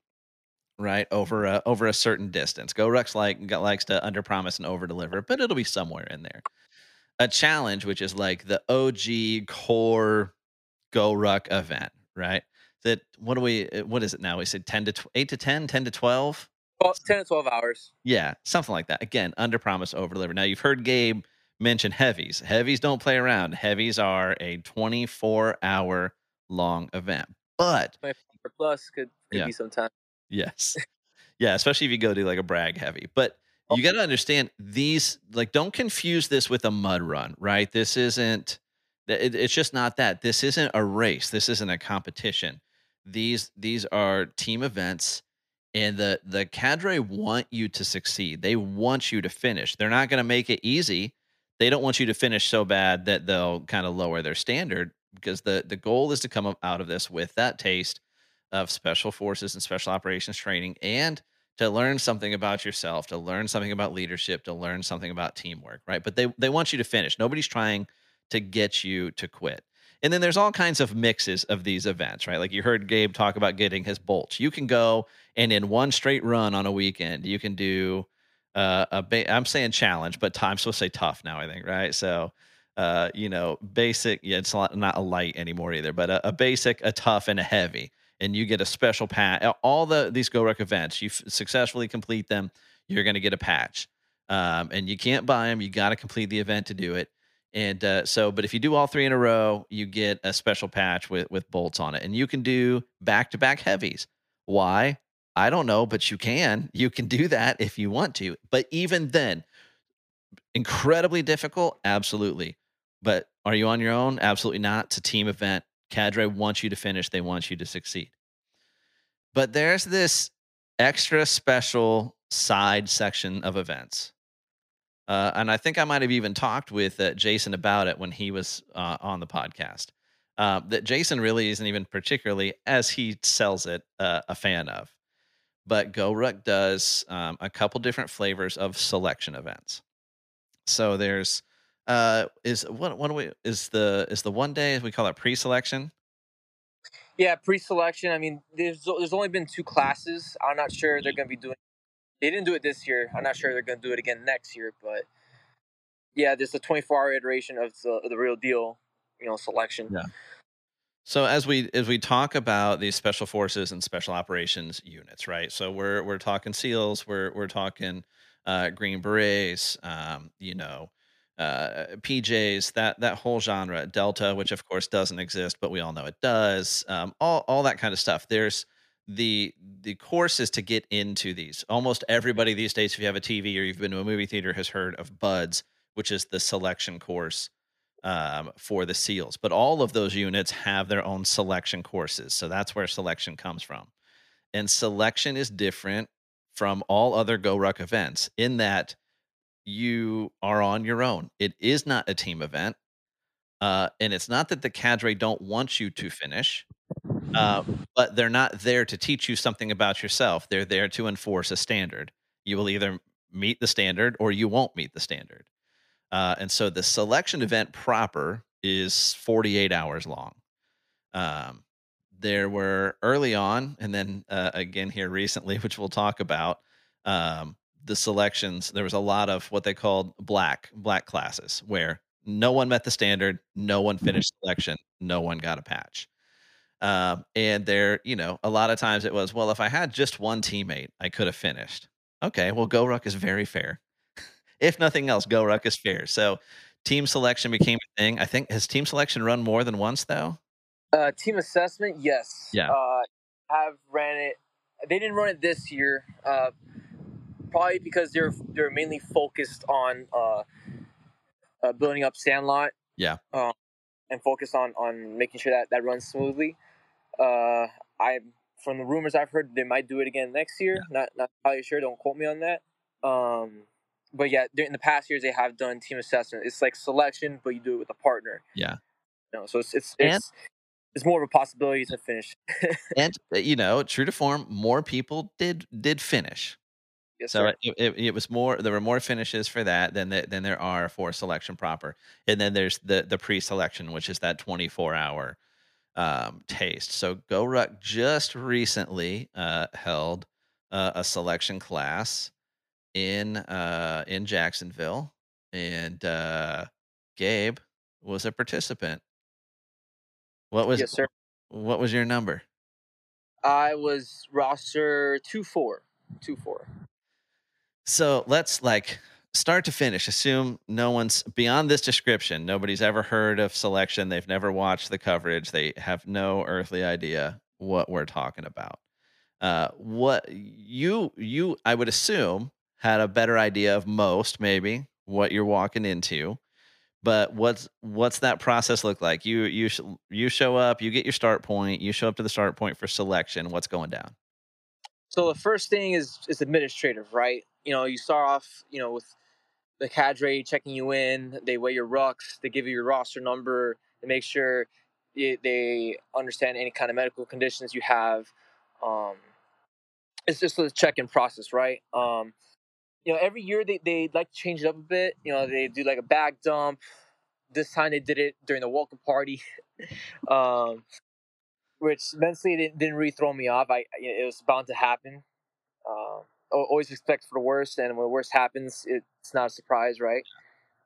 S1: right? Over a over a certain distance. GoRuck's like likes to under promise and over deliver, but it'll be somewhere in there a challenge, which is like the OG core Go Ruck event, right? That what do we uh, what is it now? We said 10 to tw- 8 to 10, 10 to 12?
S2: Well, 10 to 12 hours.
S1: Yeah, something like that. Again, under promise, over deliver. Now you've heard Gabe mention heavies. Heavies don't play around. Heavies are a 24 hour long event. But
S2: plus could, could yeah. be some time.
S1: Yes. yeah, especially if you go do like a brag heavy. But you got to understand these like don't confuse this with a mud run right? This isn't it, it's just not that. This isn't a race. This isn't a competition. These these are team events and the the cadre want you to succeed. They want you to finish. They're not going to make it easy. They don't want you to finish so bad that they'll kind of lower their standard because the the goal is to come out of this with that taste of special forces and special operations training and to learn something about yourself, to learn something about leadership, to learn something about teamwork, right? But they they want you to finish. Nobody's trying to get you to quit. And then there's all kinds of mixes of these events, right? Like you heard Gabe talk about getting his bolts. You can go and in one straight run on a weekend, you can do uh, a ba- I'm saying challenge, but I'm supposed to say tough now, I think, right? So uh, you know, basic, yeah, it's not, not a light anymore either, but a, a basic, a tough, and a heavy and you get a special patch. All the these GoRuck events, you f- successfully complete them, you're going to get a patch. Um, and you can't buy them. You got to complete the event to do it. And uh, so, but if you do all three in a row, you get a special patch with with bolts on it, and you can do back to back heavies. Why? I don't know, but you can. You can do that if you want to. But even then, incredibly difficult, absolutely. But are you on your own? Absolutely not. It's a team event. Cadre wants you to finish, they want you to succeed. But there's this extra special side section of events. Uh, and I think I might have even talked with uh, Jason about it when he was uh, on the podcast. Uh, that Jason really isn't even particularly, as he sells it, uh, a fan of. But GoRuck does um, a couple different flavors of selection events. So there's uh, is what what do we is the is the one day we call it pre-selection?
S2: Yeah, pre-selection. I mean, there's there's only been two classes. I'm not sure they're going to be doing. They didn't do it this year. I'm not sure they're going to do it again next year. But yeah, there's a 24-hour iteration of the, the real deal, you know, selection.
S1: Yeah. So as we as we talk about these special forces and special operations units, right? So we're we're talking SEALs, we're we're talking uh, Green Berets, um, you know, uh, PJs, that that whole genre, Delta, which of course doesn't exist, but we all know it does. Um, all all that kind of stuff. There's the the courses to get into these. Almost everybody these days, if you have a TV or you've been to a movie theater, has heard of BUD/S, which is the selection course um, for the SEALs. But all of those units have their own selection courses, so that's where selection comes from. And selection is different from all other Go Ruck events in that you are on your own. It is not a team event. Uh, and it's not that the cadre don't want you to finish, uh, but they're not there to teach you something about yourself. They're there to enforce a standard. You will either meet the standard or you won't meet the standard. Uh, and so the selection event proper is 48 hours long. Um, there were early on, and then uh, again here recently, which we'll talk about. Um, the selections, there was a lot of what they called black black classes where no one met the standard, no one finished selection, no one got a patch. Um, and there, you know, a lot of times it was, well, if I had just one teammate, I could have finished. Okay, well, Go Ruck is very fair. if nothing else, Go Ruck is fair. So team selection became a thing. I think has team selection run more than once though?
S2: Uh, team assessment, yes.
S1: Yeah.
S2: Uh, have ran it. They didn't run it this year. Uh, probably because they're they're mainly focused on uh, uh, building up Sandlot.
S1: Yeah.
S2: Um, and focus on on making sure that that runs smoothly. Uh, I from the rumors I've heard they might do it again next year. Yeah. Not not probably sure. Don't quote me on that. Um, but yeah, in the past years they have done team assessment. It's like selection, but you do it with a partner.
S1: Yeah.
S2: You know, so it's it's and, it's, it's more of a possibility to finish.
S1: and uh, you know, true to form, more people did did finish.
S2: Yes,
S1: so
S2: it,
S1: it, it, was more. There were more finishes for that than the, than there are for selection proper. And then there's the the pre-selection, which is that 24 hour um, taste. So Go Ruck just recently uh, held uh, a selection class in uh, in Jacksonville, and uh, Gabe was a participant. What was
S2: yes, sir.
S1: What was your number?
S2: I was roster two four two four.
S1: So let's like start to finish. Assume no one's beyond this description. Nobody's ever heard of selection. They've never watched the coverage. They have no earthly idea what we're talking about. Uh, what you you I would assume had a better idea of most maybe what you're walking into. But what's what's that process look like? You you you show up, you get your start point, you show up to the start point for selection. What's going down?
S2: So the first thing is is administrative, right? You know, you start off, you know, with the cadre checking you in. They weigh your rucks. They give you your roster number. They make sure they understand any kind of medical conditions you have. Um, it's just a check-in process, right? Um, you know, every year they they like to change it up a bit. You know, they do like a bag dump. This time they did it during the welcome party. um, which mentally didn't, didn't really throw me off. I it was bound to happen. Uh, always expect for the worst, and when the worst happens, it's not a surprise, right?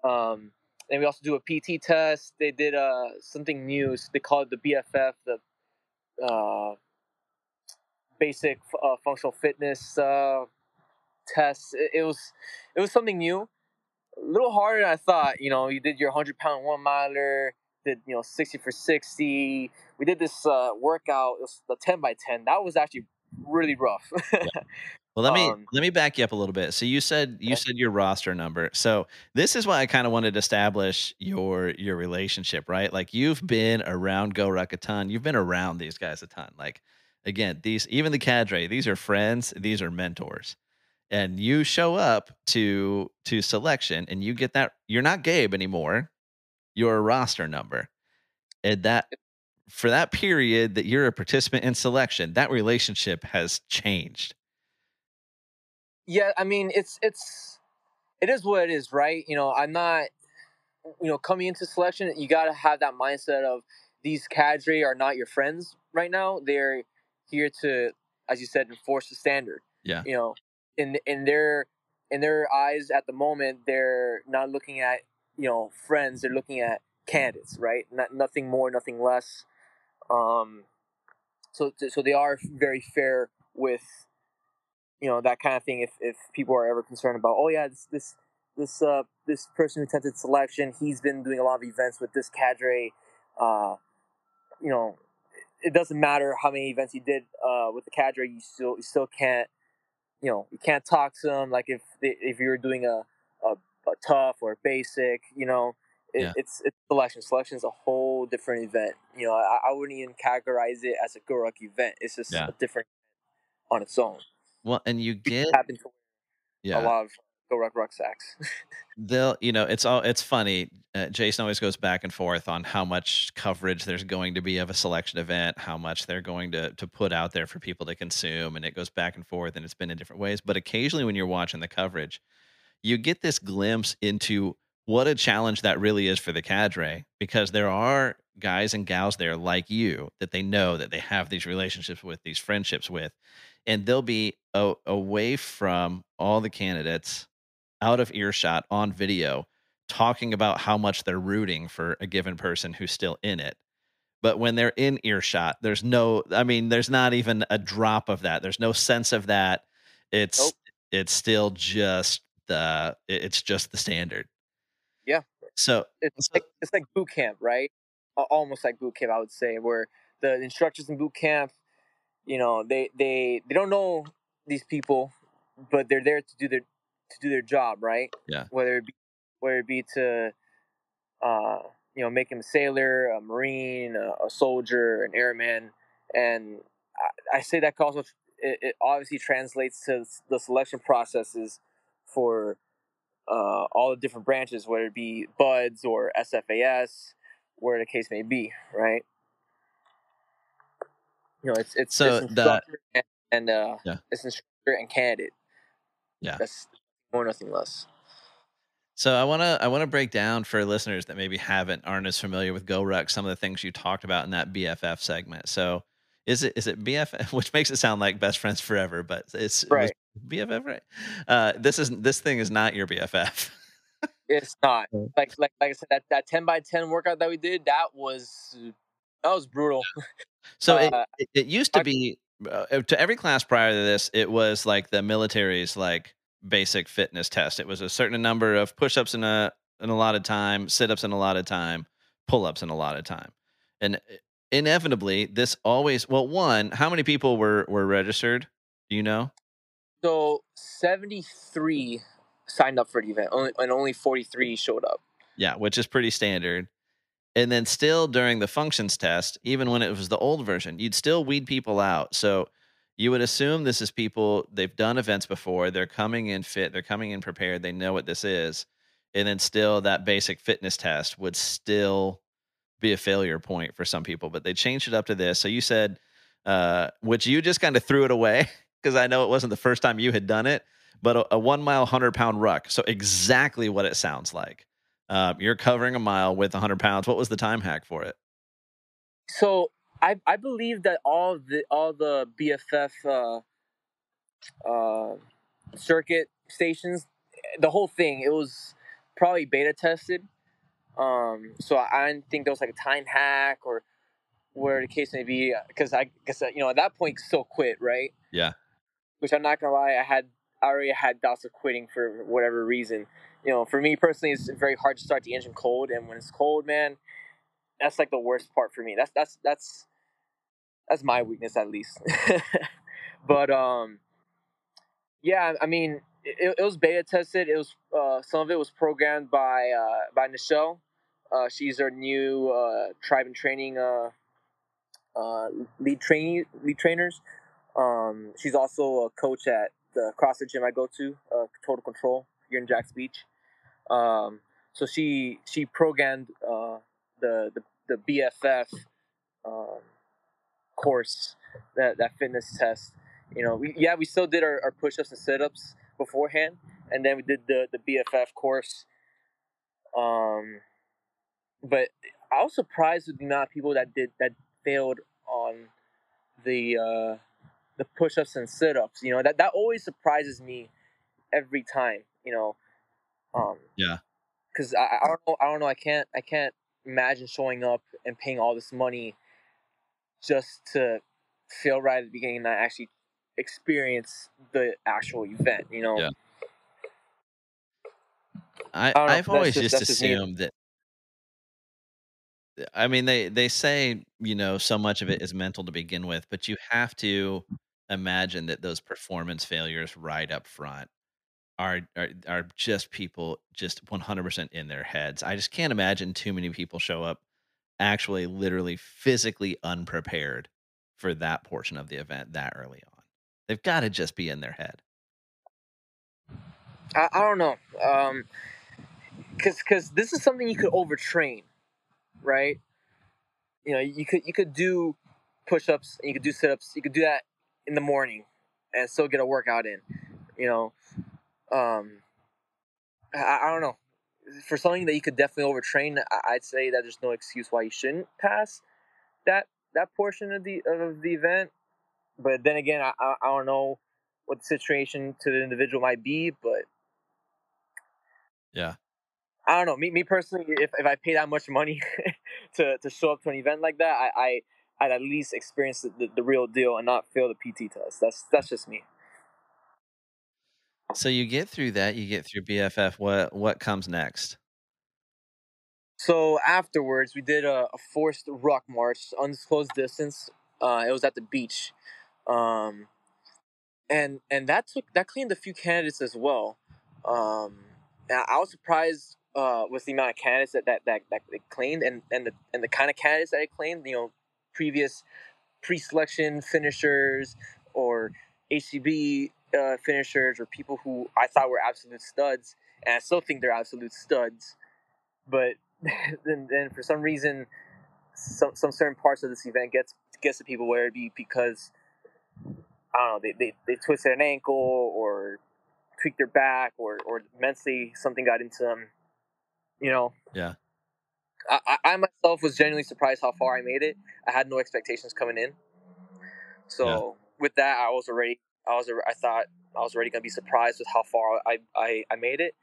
S2: Um, and we also do a PT test. They did uh, something new. So they call it the BFF, the uh, basic uh, functional fitness uh, test. It, it, was it was something new, a little harder than I thought. You know, you did your hundred pound one miler, did you know 60 for 60 we did this uh, workout it was the 10 by 10 that was actually really rough.
S1: Yeah. well let me um, let me back you up a little bit. So you said you said your roster number. So this is why i kind of wanted to establish your your relationship right? Like you've been around go ruck a ton. You've been around these guys a ton. Like again these even the cadre these are friends these are mentors. And you show up to to selection and you get that you're not gabe anymore your roster number. And that for that period that you're a participant in selection, that relationship has changed.
S2: Yeah, I mean, it's it's it is what it is, right? You know, I'm not you know, coming into selection, you got to have that mindset of these cadre are not your friends right now. They're here to, as you said, enforce the standard.
S1: Yeah.
S2: You know, in in their in their eyes at the moment, they're not looking at you know friends. They're looking at candidates, right? Not nothing more, nothing less. Um, so so they are very fair with you know that kind of thing. If if people are ever concerned about, oh yeah, this this this uh this person who attended selection, he's been doing a lot of events with this cadre. Uh, you know, it doesn't matter how many events he did uh, with the cadre. You still you still can't you know you can't talk to them like if they, if you're doing a, a, a tough or a basic. You know, it,
S1: Yeah.
S2: it's it's selection. Selection is a whole different event. You know, I, I wouldn't even categorize it as a GoRuck event. It's just
S1: Yeah.
S2: a different on its own.
S1: Well, and you
S2: You
S1: get
S2: happen to
S1: yeah.
S2: a lot of GoRuck rucksacks.
S1: they'll you know it's all it's funny uh, jason always goes back and forth on how much coverage there's going to be of a selection event how much they're going to to put out there for people to consume and it goes back and forth and it's been in different ways but occasionally when you're watching the coverage you get this glimpse into what a challenge that really is for the cadre because there are guys and gals there like you that they know that they have these relationships with these friendships with and they'll be a, away from all the candidates out of earshot on video talking about how much they're rooting for a given person who's still in it. But when they're in earshot there's no i mean there's not even a drop of that. There's no sense of that. It's
S2: Nope.
S1: it's still just it- it's just the standard
S2: Yeah.
S1: so
S2: it's like it's like boot camp, right? Almost like boot camp, I would say, where the instructors in boot camp, you know, they they they don't know these people, but they're there to do their to do their job, right?
S1: Yeah.
S2: Whether it be whether it be to, uh, you know, make him a sailor, a marine, a, a soldier, an airman, and I, I say that also it, it obviously translates to the selection processes for uh, all the different branches, whether it be BUD/S or SFAS, where the case may be, right? You know, it's it's,
S1: So
S2: it's
S1: the-
S2: instructor and, and uh,
S1: Yeah.
S2: it's instructor and candidate.
S1: Yeah.
S2: that's more nothing less.
S1: So I want to I want to break down for listeners that maybe haven't aren't as familiar with GoRuck some of the things you talked about in that BFF segment. So is it is it BFF which makes it sound like best friends forever, but it's it
S2: Right.
S1: BFF right? Uh, this is this thing is not your BFF.
S2: It's not like like like I said that that ten by ten workout that we did that was that was brutal.
S1: So it,
S2: Uh,
S1: it, it used to be uh, to every class prior to this, it was like the military's like basic fitness test. It was a certain number of push-ups in a in a lot of time, sit-ups in a lot of time, pull-ups in a lot of time, and uh, inevitably this always. Well, one, how many people were were registered? Do you know?
S2: So seventy three signed up for the event, and only forty three showed up.
S1: Yeah, which is pretty standard. And then still during the functions test, even when it was the old version, you'd still weed people out. So you would assume this is people they've done events before, they're coming in fit, they're coming in prepared, they know what this is. And then still that basic fitness test would still be a failure point for some people, but they changed it up to this. So you said uh which you just kind of threw it away because I know it wasn't the first time you had done it, but a, a 1 mile 100 pound ruck. So exactly what it sounds like. Um, you're covering a mile with 100 pounds. What was the time hack for it?
S2: So I I believe that all the all the BFF uh, uh, circuit stations, the whole thing, it was probably beta tested. Um, so I didn't think there was like a time hack or where the case may be, because I guess you know at that point still quit, right?
S1: Yeah.
S2: Which I'm not gonna lie, I had I already had doubts of quitting for whatever reason. You know, for me personally, it's very hard to start the engine cold, and when it's cold, man, that's like the worst part for me. That's that's that's that's my weakness at least. but um, yeah, I mean, it, it was beta tested. It was uh, some of it was programmed by uh, by Nichelle. Uh, she's our new uh, tribe and training uh, uh, lead trainee lead trainers. Um, she's also a coach at the CrossFit gym I go to, uh, Total Control here in Jax Beach. Um, so she she programmed uh, the, the the BFF um, course that that fitness test. You know, we, yeah, we still did our, our push ups and sit ups beforehand, and then we did the the BFF course. Um, but I was surprised with the amount of people that did that failed on the uh, the push ups and sit ups. You know that that always surprises me every time. You know, um,
S1: yeah,
S2: because I, I don't know I don't know I can't I can't imagine showing up and paying all this money just to feel right at the beginning and not actually experience the actual event. You know.
S1: Yeah. I,
S2: I
S1: i've always
S2: just
S1: just assumed that I mean they they say, you know, so much of it is mental to begin with, but you have to imagine that those performance failures right up front are are, are just people just 100% in their heads. I just can't imagine too many people show up actually literally physically unprepared for that portion of the event that early on. They've got to just be in their head.
S2: I, I don't know. Um, cause, cause this is something you could overtrain, right? You know, you could, you could do push-ups you could do sit-ups. You could do that in the morning and still get a workout in, you know? Um, I, I don't know. For something that you could definitely overtrain, I, I'd say that there's no excuse why you shouldn't pass that, that portion of the, of the event. But then again, I, I, I don't know what the situation to the individual might be, but
S1: Yeah.
S2: I don't know. Me, me personally, if, if I pay that much money to, to show up to an event like that, I, I I'd at least experience the, the, the real deal and not fail the PT test. That's that's just me.
S1: So you get through that, you get through BFF. What what comes next?
S2: So afterwards, we did a, a forced ruck march, undisclosed distance. Uh, it was at the beach, um, and and that took that cleaned a few candidates as well. Um, I was surprised uh, with the amount of candidates that that, that, that it claimed and, and the and the kind of candidates that it claimed. You know, previous pre-selection finishers or HCB uh, finishers or people who I thought were absolute studs, and I still think they're absolute studs. But then, then for some reason, some some certain parts of this event gets gets to people, where it be because I don't know they, they, they twisted an ankle or tweaked their back or or mentally something got into them. You know,
S1: Yeah.
S2: I, I myself was genuinely surprised how far I made it. I had no expectations coming in. So with that, I was already I was I thought I was already gonna be surprised with how far I, I, I made it.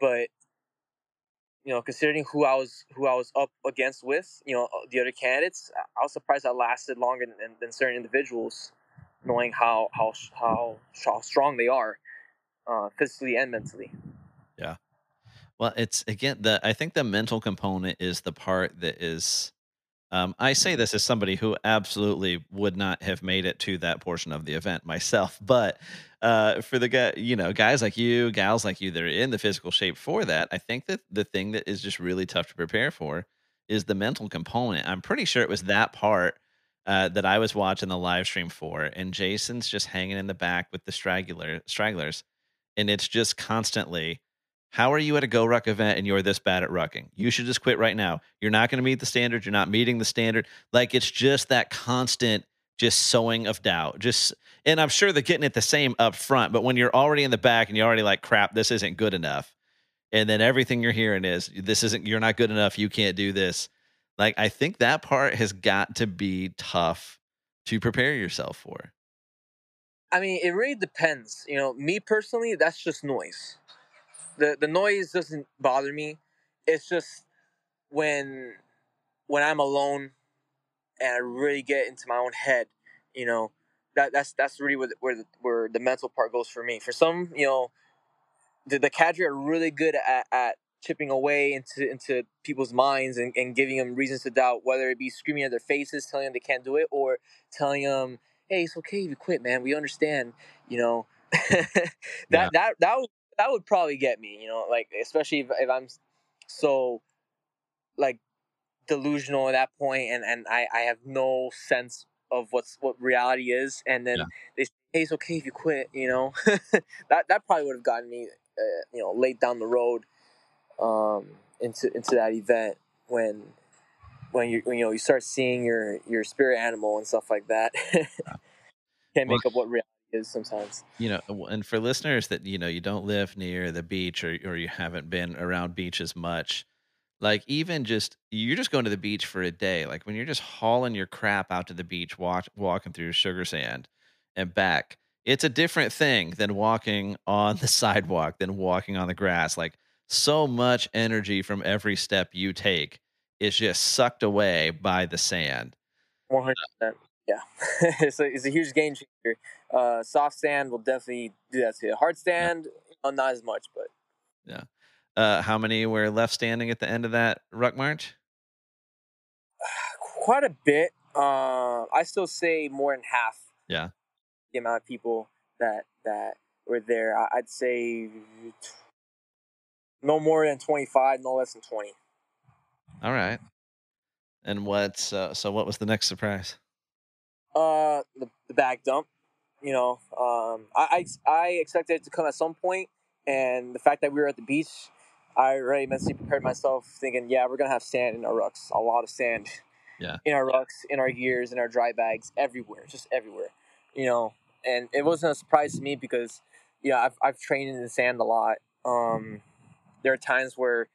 S2: But you know, considering who I was who I was up against with, you know, the other candidates, I was surprised I lasted longer than, than certain individuals, knowing how how how, strong they are, uh, physically and mentally.
S1: Well, it's again the I think the mental component is the part that is um, I say this as somebody who absolutely would not have made it to that portion of the event myself, but uh, for the guy, you know, guys like you, gals like you that are in the physical shape for that, I think that the thing that is just really tough to prepare for is the mental component. I'm pretty sure it was that part uh, that I was watching the live stream for, and Jason's just hanging in the back with the straggler stragglers, and it's just constantly. How are you at a Go Ruck event and you're this bad at rucking? You should just quit right now. You're not going to meet the standard. You're not meeting the standard. Like it's just that constant, just sowing of doubt. Just, and I'm sure they're getting it the same up front. But when you're already in the back and you're already like, crap, this isn't good enough, and then everything you're hearing is, this isn't, you're not good enough. You can't do this. Like I think that part has got to be tough to prepare yourself for.
S2: I mean, it really depends. You know, me personally, that's just noise. The The noise doesn't bother me. It's just when when I'm alone and I really get into my own head. You know, that that's that's really where the, where the, where the mental part goes for me. For some, you know, the the cadre are really good at, at chipping away into into people's minds and, and giving them reasons to doubt, whether it be screaming at their faces, telling them they can't do it, or telling them, "Hey, it's okay if you quit, man. We understand." You know, that
S1: Yeah.
S2: that that would that would probably get me. You know, like especially if, if I'm so like delusional at that point and and I I have no sense of what's what reality is, and then
S1: Yeah.
S2: they say, "Hey, it's okay if you quit." You know, that that probably would have gotten me, uh, you know, late down the road, um, into into that event when when you when, you know you start seeing your your spirit animal and stuff like that. Can't
S1: Well,
S2: make up what reality is sometimes.
S1: you know, and for listeners that you know you don't live near the beach or or you haven't been around beaches much, Like, even just you're just going to the beach for a day, like, when you're just hauling your crap out to the beach, walk walking through sugar sand and back, it's a different thing than walking on the sidewalk, than walking on the grass, like, so much energy from every step you take is just sucked away by the sand.
S2: 100%. Yeah. it's, a, it's a huge game changer. Uh, soft sand will definitely do that to you. Hard
S1: Yeah,
S2: sand, uh, not as much, but
S1: yeah. Uh, how many were left standing at the end of that ruck march?
S2: quite a bit. Uh, I still say more than half
S1: Yeah.
S2: the amount of people that that were there. I'd say no more than 25, no less than 20.
S1: Alright. And what's, uh so what was the next surprise?
S2: Uh, the, the bag dump. You know, um, I, I I expected it to come at some point, and the fact that we were at the beach, I already mentally prepared myself, thinking, yeah, we're gonna have sand in our rucks, a lot of sand
S1: Yeah.
S2: in our rucks, in our gears, in our dry bags, everywhere, just everywhere. You know, and it wasn't a surprise to me because, yeah, I've I've trained in the sand a lot. Um, there are times where,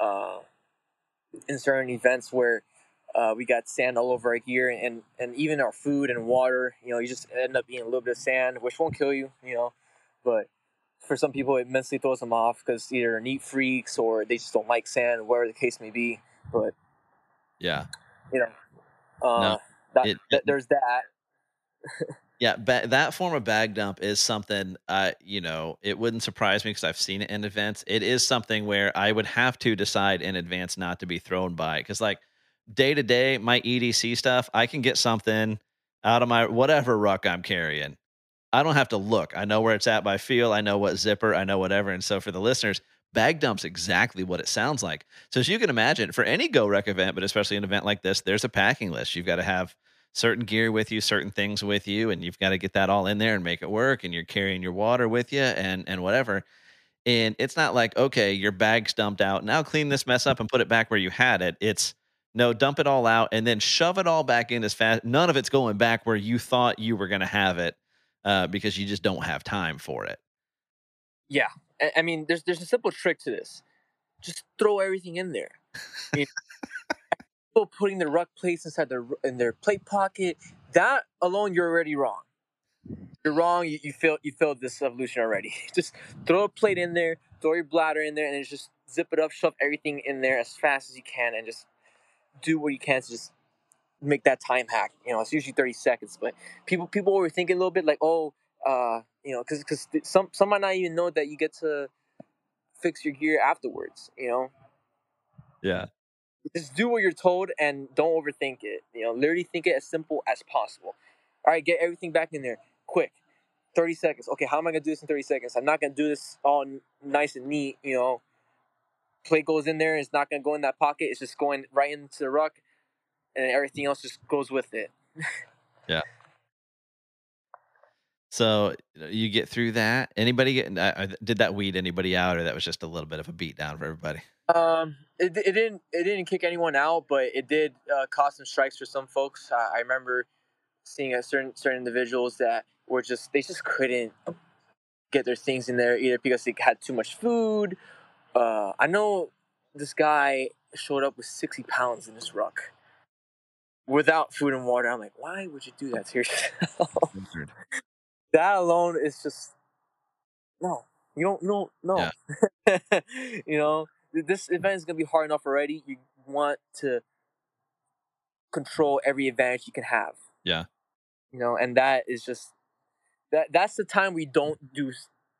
S2: uh, in certain events where uh, we got sand all over our gear and, and even our food and water. You know, you just end up eating a little bit of sand, which won't kill you, you know. But for some people, it mentally throws them off because either they're neat freaks or they just don't like sand, whatever the case may be. But,
S1: Yeah.
S2: you know, uh,
S1: No,
S2: that,
S1: it
S2: that
S1: it
S2: there's that.
S1: Yeah, ba that form of bag dump is something, uh, you know, it wouldn't surprise me because I've seen it in events. It is something where I would have to decide in advance not to be thrown by because, like, day to day, my EDC stuff, I can get something out of my whatever ruck I'm carrying. I don't have to look. I know where it's at by feel. I know what zipper, I know whatever. And so for the listeners, bag dump's exactly what it sounds like. So as you can imagine, for any Go Ruck event, but especially an event like this, there's a packing list. You've got to have certain gear with you, certain things with you, and you've got to get that all in there and make it work. And you're carrying your water with you and and whatever. And it's not like, okay, your bag's dumped out. Now clean this mess up and put it back where you had it. It's no, dump it all out and then shove it all back in as fast. None of it's going back where you thought you were going to have it uh, because you just don't have time for it.
S2: Yeah. I, mean, there's there's a simple trick to this. Just throw everything in there. I mean, people putting the ruck plates inside their in their plate pocket. That alone, you're already wrong. You're wrong. You, you. You failed this evolution already. Just throw a plate in there, throw your bladder in there, and just zip it up, shove everything in there as fast as you can, and just do what you can to just make that time hack. You know, it's usually thirty seconds, but people people were thinking a little bit, like oh, uh, you know, because because some some might not even know that you get to fix your gear afterwards. You know,
S1: Yeah.
S2: just do what you're told and don't overthink it. You know, literally think it as simple as possible. All right, get everything back in there quick. 30 seconds. Okay, how am I gonna do this in 30 seconds? I'm not gonna do this all nice and neat. You know, plate goes in there. It's not gonna go in that pocket. It's just going right into the ruck, and everything else just goes with it.
S1: Yeah. So you get through that. Anybody get? Uh, did that weed anybody out, or that was just a little bit of a beat down for everybody?
S2: Um, it, it didn't it didn't kick anyone out, but it did uh, cause some strikes for some folks. I, I remember seeing a certain certain individuals that were just they just couldn't get their things in there either because they had too much food. Uh, I know this guy showed up with sixty pounds in his ruck without food and water. I'm like, why would you do that to yourself? That alone is just no. You don't. You don't. No.
S1: Yeah.
S2: you know, this event is gonna be hard enough already. You want to control every advantage you can have.
S1: Yeah.
S2: You know, and that is just that. That's the time we don't do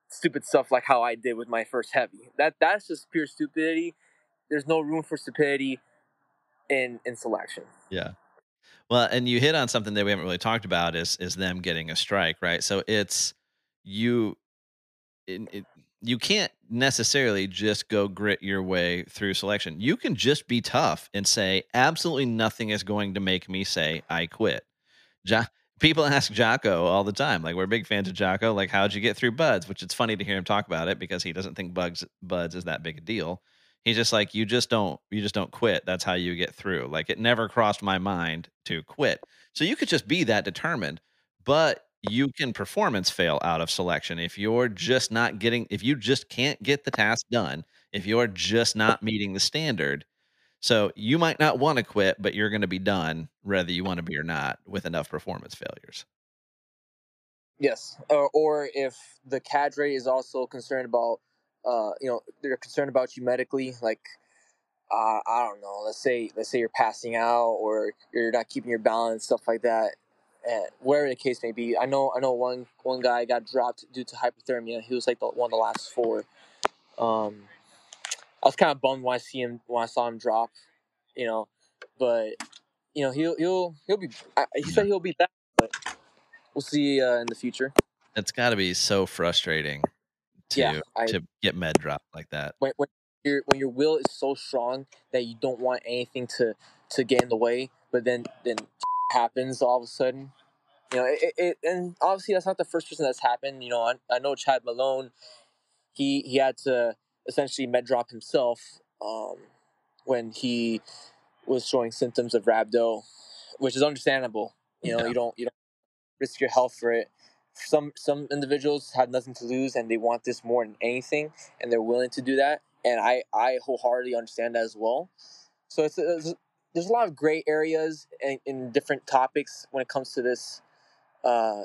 S2: stupid stuff like how I did with my first heavy. That that's just pure stupidity. There's no room for stupidity in in selection.
S1: Yeah. Well, and you hit on something that we haven't really talked about is is them getting a strike, right? So it's you it, it, you can't necessarily just go grit your way through selection. You can just be tough and say absolutely nothing is going to make me say I quit. Ja- people ask Jocko all the time, like we're big fans of Jocko. Like, how'd you get through BUD/S? Which it's funny to hear him talk about it because he doesn't think Bugs BUD/S is that big a deal. He's just like, you just don't, you just don't quit. That's how you get through. Like, it never crossed my mind to quit. So you could just be that determined, but you can performance fail out of selection if you're just not getting, if you just can't get the task done. if you're just not meeting the standard. So you might not want to quit, but you're going to be done whether you want to be or not with enough performance failures.
S2: Yes, or, or if the cadre is also concerned about, uh, you know, they're concerned about you medically, like, uh, I don't know, let's say let's say you're passing out or you're not keeping your balance, stuff like that, and wherever the case may be. I know I know one one guy got dropped due to hypothermia. He was like the one of the last four. Um, I was kind of bummed when I see him when I saw him drop, you know, but you know he'll he'll he'll be. I, he said he'll be back, but we'll see uh, in the future.
S1: It's got to be so frustrating to
S2: Yeah, I-
S1: to get med drop like that.
S2: when, when your when your will is so strong that you don't want anything to to get in the way, but then then happens all of a sudden. You know, it, it and obviously that's not the first person that's happened. You know, I, I know Chad Malone. He he had to essentially med drop himself um, when he was showing symptoms of rhabdo, which is understandable. You know,
S1: Yeah.
S2: you don't you don't risk your health for it. Some some individuals have nothing to lose and they want this more than anything, and they're willing to do that. And I I wholeheartedly understand that as well. So it's, it's there's a lot of gray areas in, in different topics when it comes to this uh,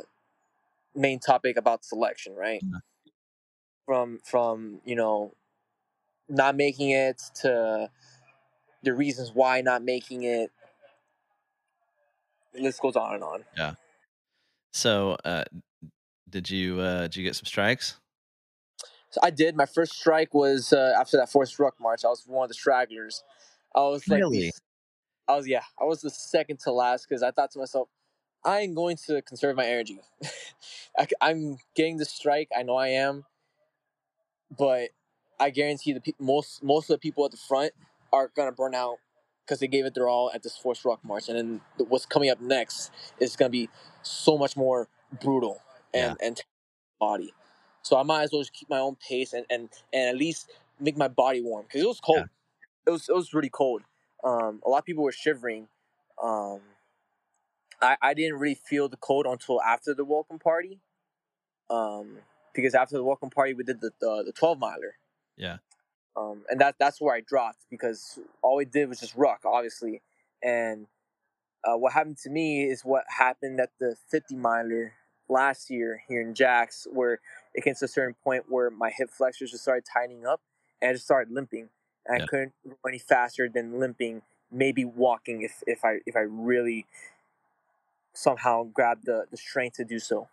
S2: main topic about selection, right?
S1: Yeah.
S2: From from you know not making it to the reasons why not making it. The list goes on and on. Yeah.
S1: So, uh, did you uh, did you get some strikes?
S2: So I did. My first strike was uh, after that Forced Ruck march. I was one of the stragglers. I was like,
S1: Really?
S2: I was yeah. I was the second to last because I thought to myself, I am going to conserve my energy. I, am getting the strike. I know I am, but I guarantee the pe- most most of the people at the front are gonna burn out because they gave it their all at this forced Ruck march, and then what's coming up next is gonna be so much more brutal and and body. So I might as well just keep my own pace and and, and at least make my body warm because it was cold. It was it was really cold. Um, a lot of people were shivering. Um, I, I didn't really feel the cold until after the welcome party. Um, because after the welcome party, we did the the, the twelve miler.
S1: Yeah.
S2: Um, and that that's where I dropped because all we did was just ruck, obviously. And uh, what happened to me is what happened at the fifty miler last year here in Jax, where it came to a certain point where my hip flexors just started tightening up, and I just started limping. And
S1: Yeah.
S2: I couldn't go any faster than limping, maybe walking if, if I if I really somehow grabbed the, the strength to do so.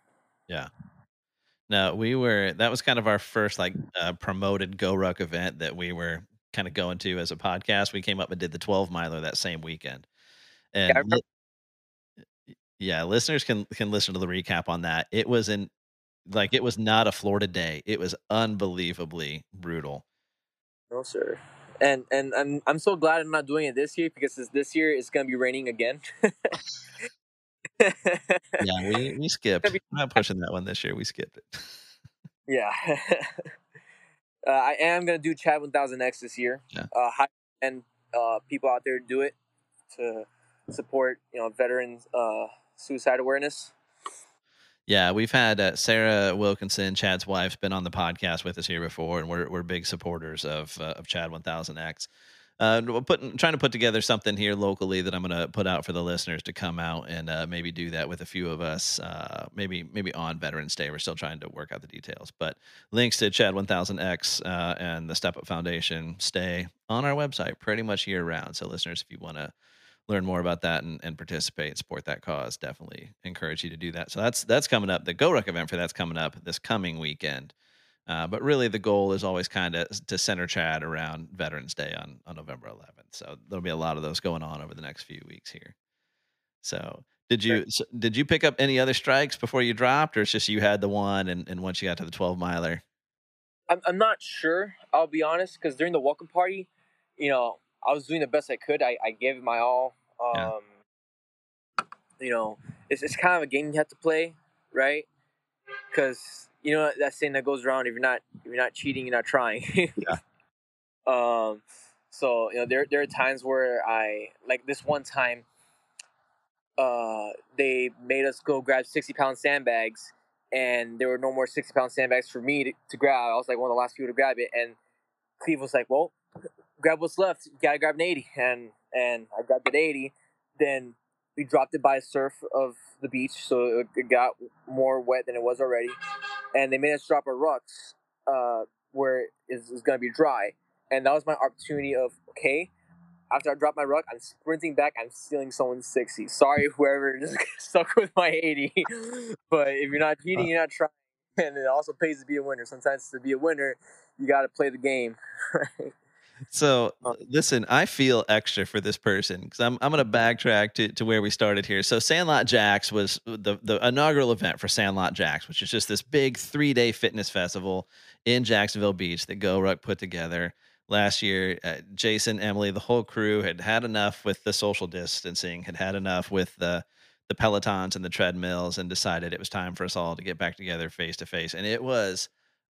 S1: No, we were. That was kind of our first like uh, promoted Go Ruck event that we were kind of going to as a podcast. We came up and did the 12 miler that same weekend, and
S2: remember-
S1: li- yeah, listeners can can listen to the recap on that. It was in like it was not a Florida day. It was unbelievably brutal.
S2: No, sir. And and I'm I'm so glad I'm not doing it this year because this, this year it's gonna be raining again.
S1: Yeah, we we skipped. We're not pushing that one this year. We skipped it.
S2: yeah. uh, I am gonna do Chad 1000X this year.
S1: Yeah.
S2: Uh, high and uh, people out there do it to support you know veterans uh, suicide awareness.
S1: Yeah, we've had uh, Sarah Wilkinson, Chad's wife's been on the podcast with us here before, and we're we're big supporters of uh, of Chad 1000X. Uh, putting trying to put together something here locally that I'm going to put out for the listeners to come out and uh, maybe do that with a few of us. Uh, maybe maybe on Veterans Day. We're still trying to work out the details, but links to Chad 1000X uh, and the Step Up Foundation stay on our website pretty much year round. So listeners, if you want to learn more about that and, and participate and support that cause, definitely encourage you to do that. So that's that's coming up. The Go Ruck event for that's coming up this coming weekend. Uh, but really, the goal is always kind of to center Chad around Veterans Day on on November 11th. So there'll be a lot of those going on over the next few weeks here. So did you so did you pick up any other strikes before you dropped, or it's just you had the one and, and once you got to the 12 miler?
S2: I'm I'm not sure. I'll be honest because during the welcome party, you know, I was doing the best I could. I, I gave it my all. Um,
S1: Yeah.
S2: You know, it's it's kind of a game you have to play, right? Because you know that saying that goes around: if you're not if you're not cheating, you're not trying.
S1: Yeah.
S2: Um. So you know, there there are times where I like this one time. Uh, they made us go grab sixty pound sandbags, and there were no more sixty pound sandbags for me to, to grab. I was like one of the last people to grab it, and Cleve was like, "Well, grab what's left. You gotta grab an 80. and and I grabbed an eighty. Then we dropped it by a surf of the beach, so it got more wet than it was already. And they made us drop a rucks uh, where it's, it's gonna be dry, and that was my opportunity of okay. After I drop my ruck, I'm sprinting back. I'm stealing someone's 60. Sorry, whoever just stuck with my 80. but if you're not cheating, you're not trying. And it also pays to be a winner. Sometimes to be a winner, you got to play the game. Right?
S1: So listen, I feel extra for this person because I'm I'm gonna backtrack to, to where we started here. So Sandlot Jax was the the inaugural event for Sandlot Jax, which is just this big three day fitness festival in Jacksonville Beach that GoRuck put together last year. Uh, Jason, Emily, the whole crew had had enough with the social distancing, had had enough with the the pelotons and the treadmills, and decided it was time for us all to get back together face to face. And it was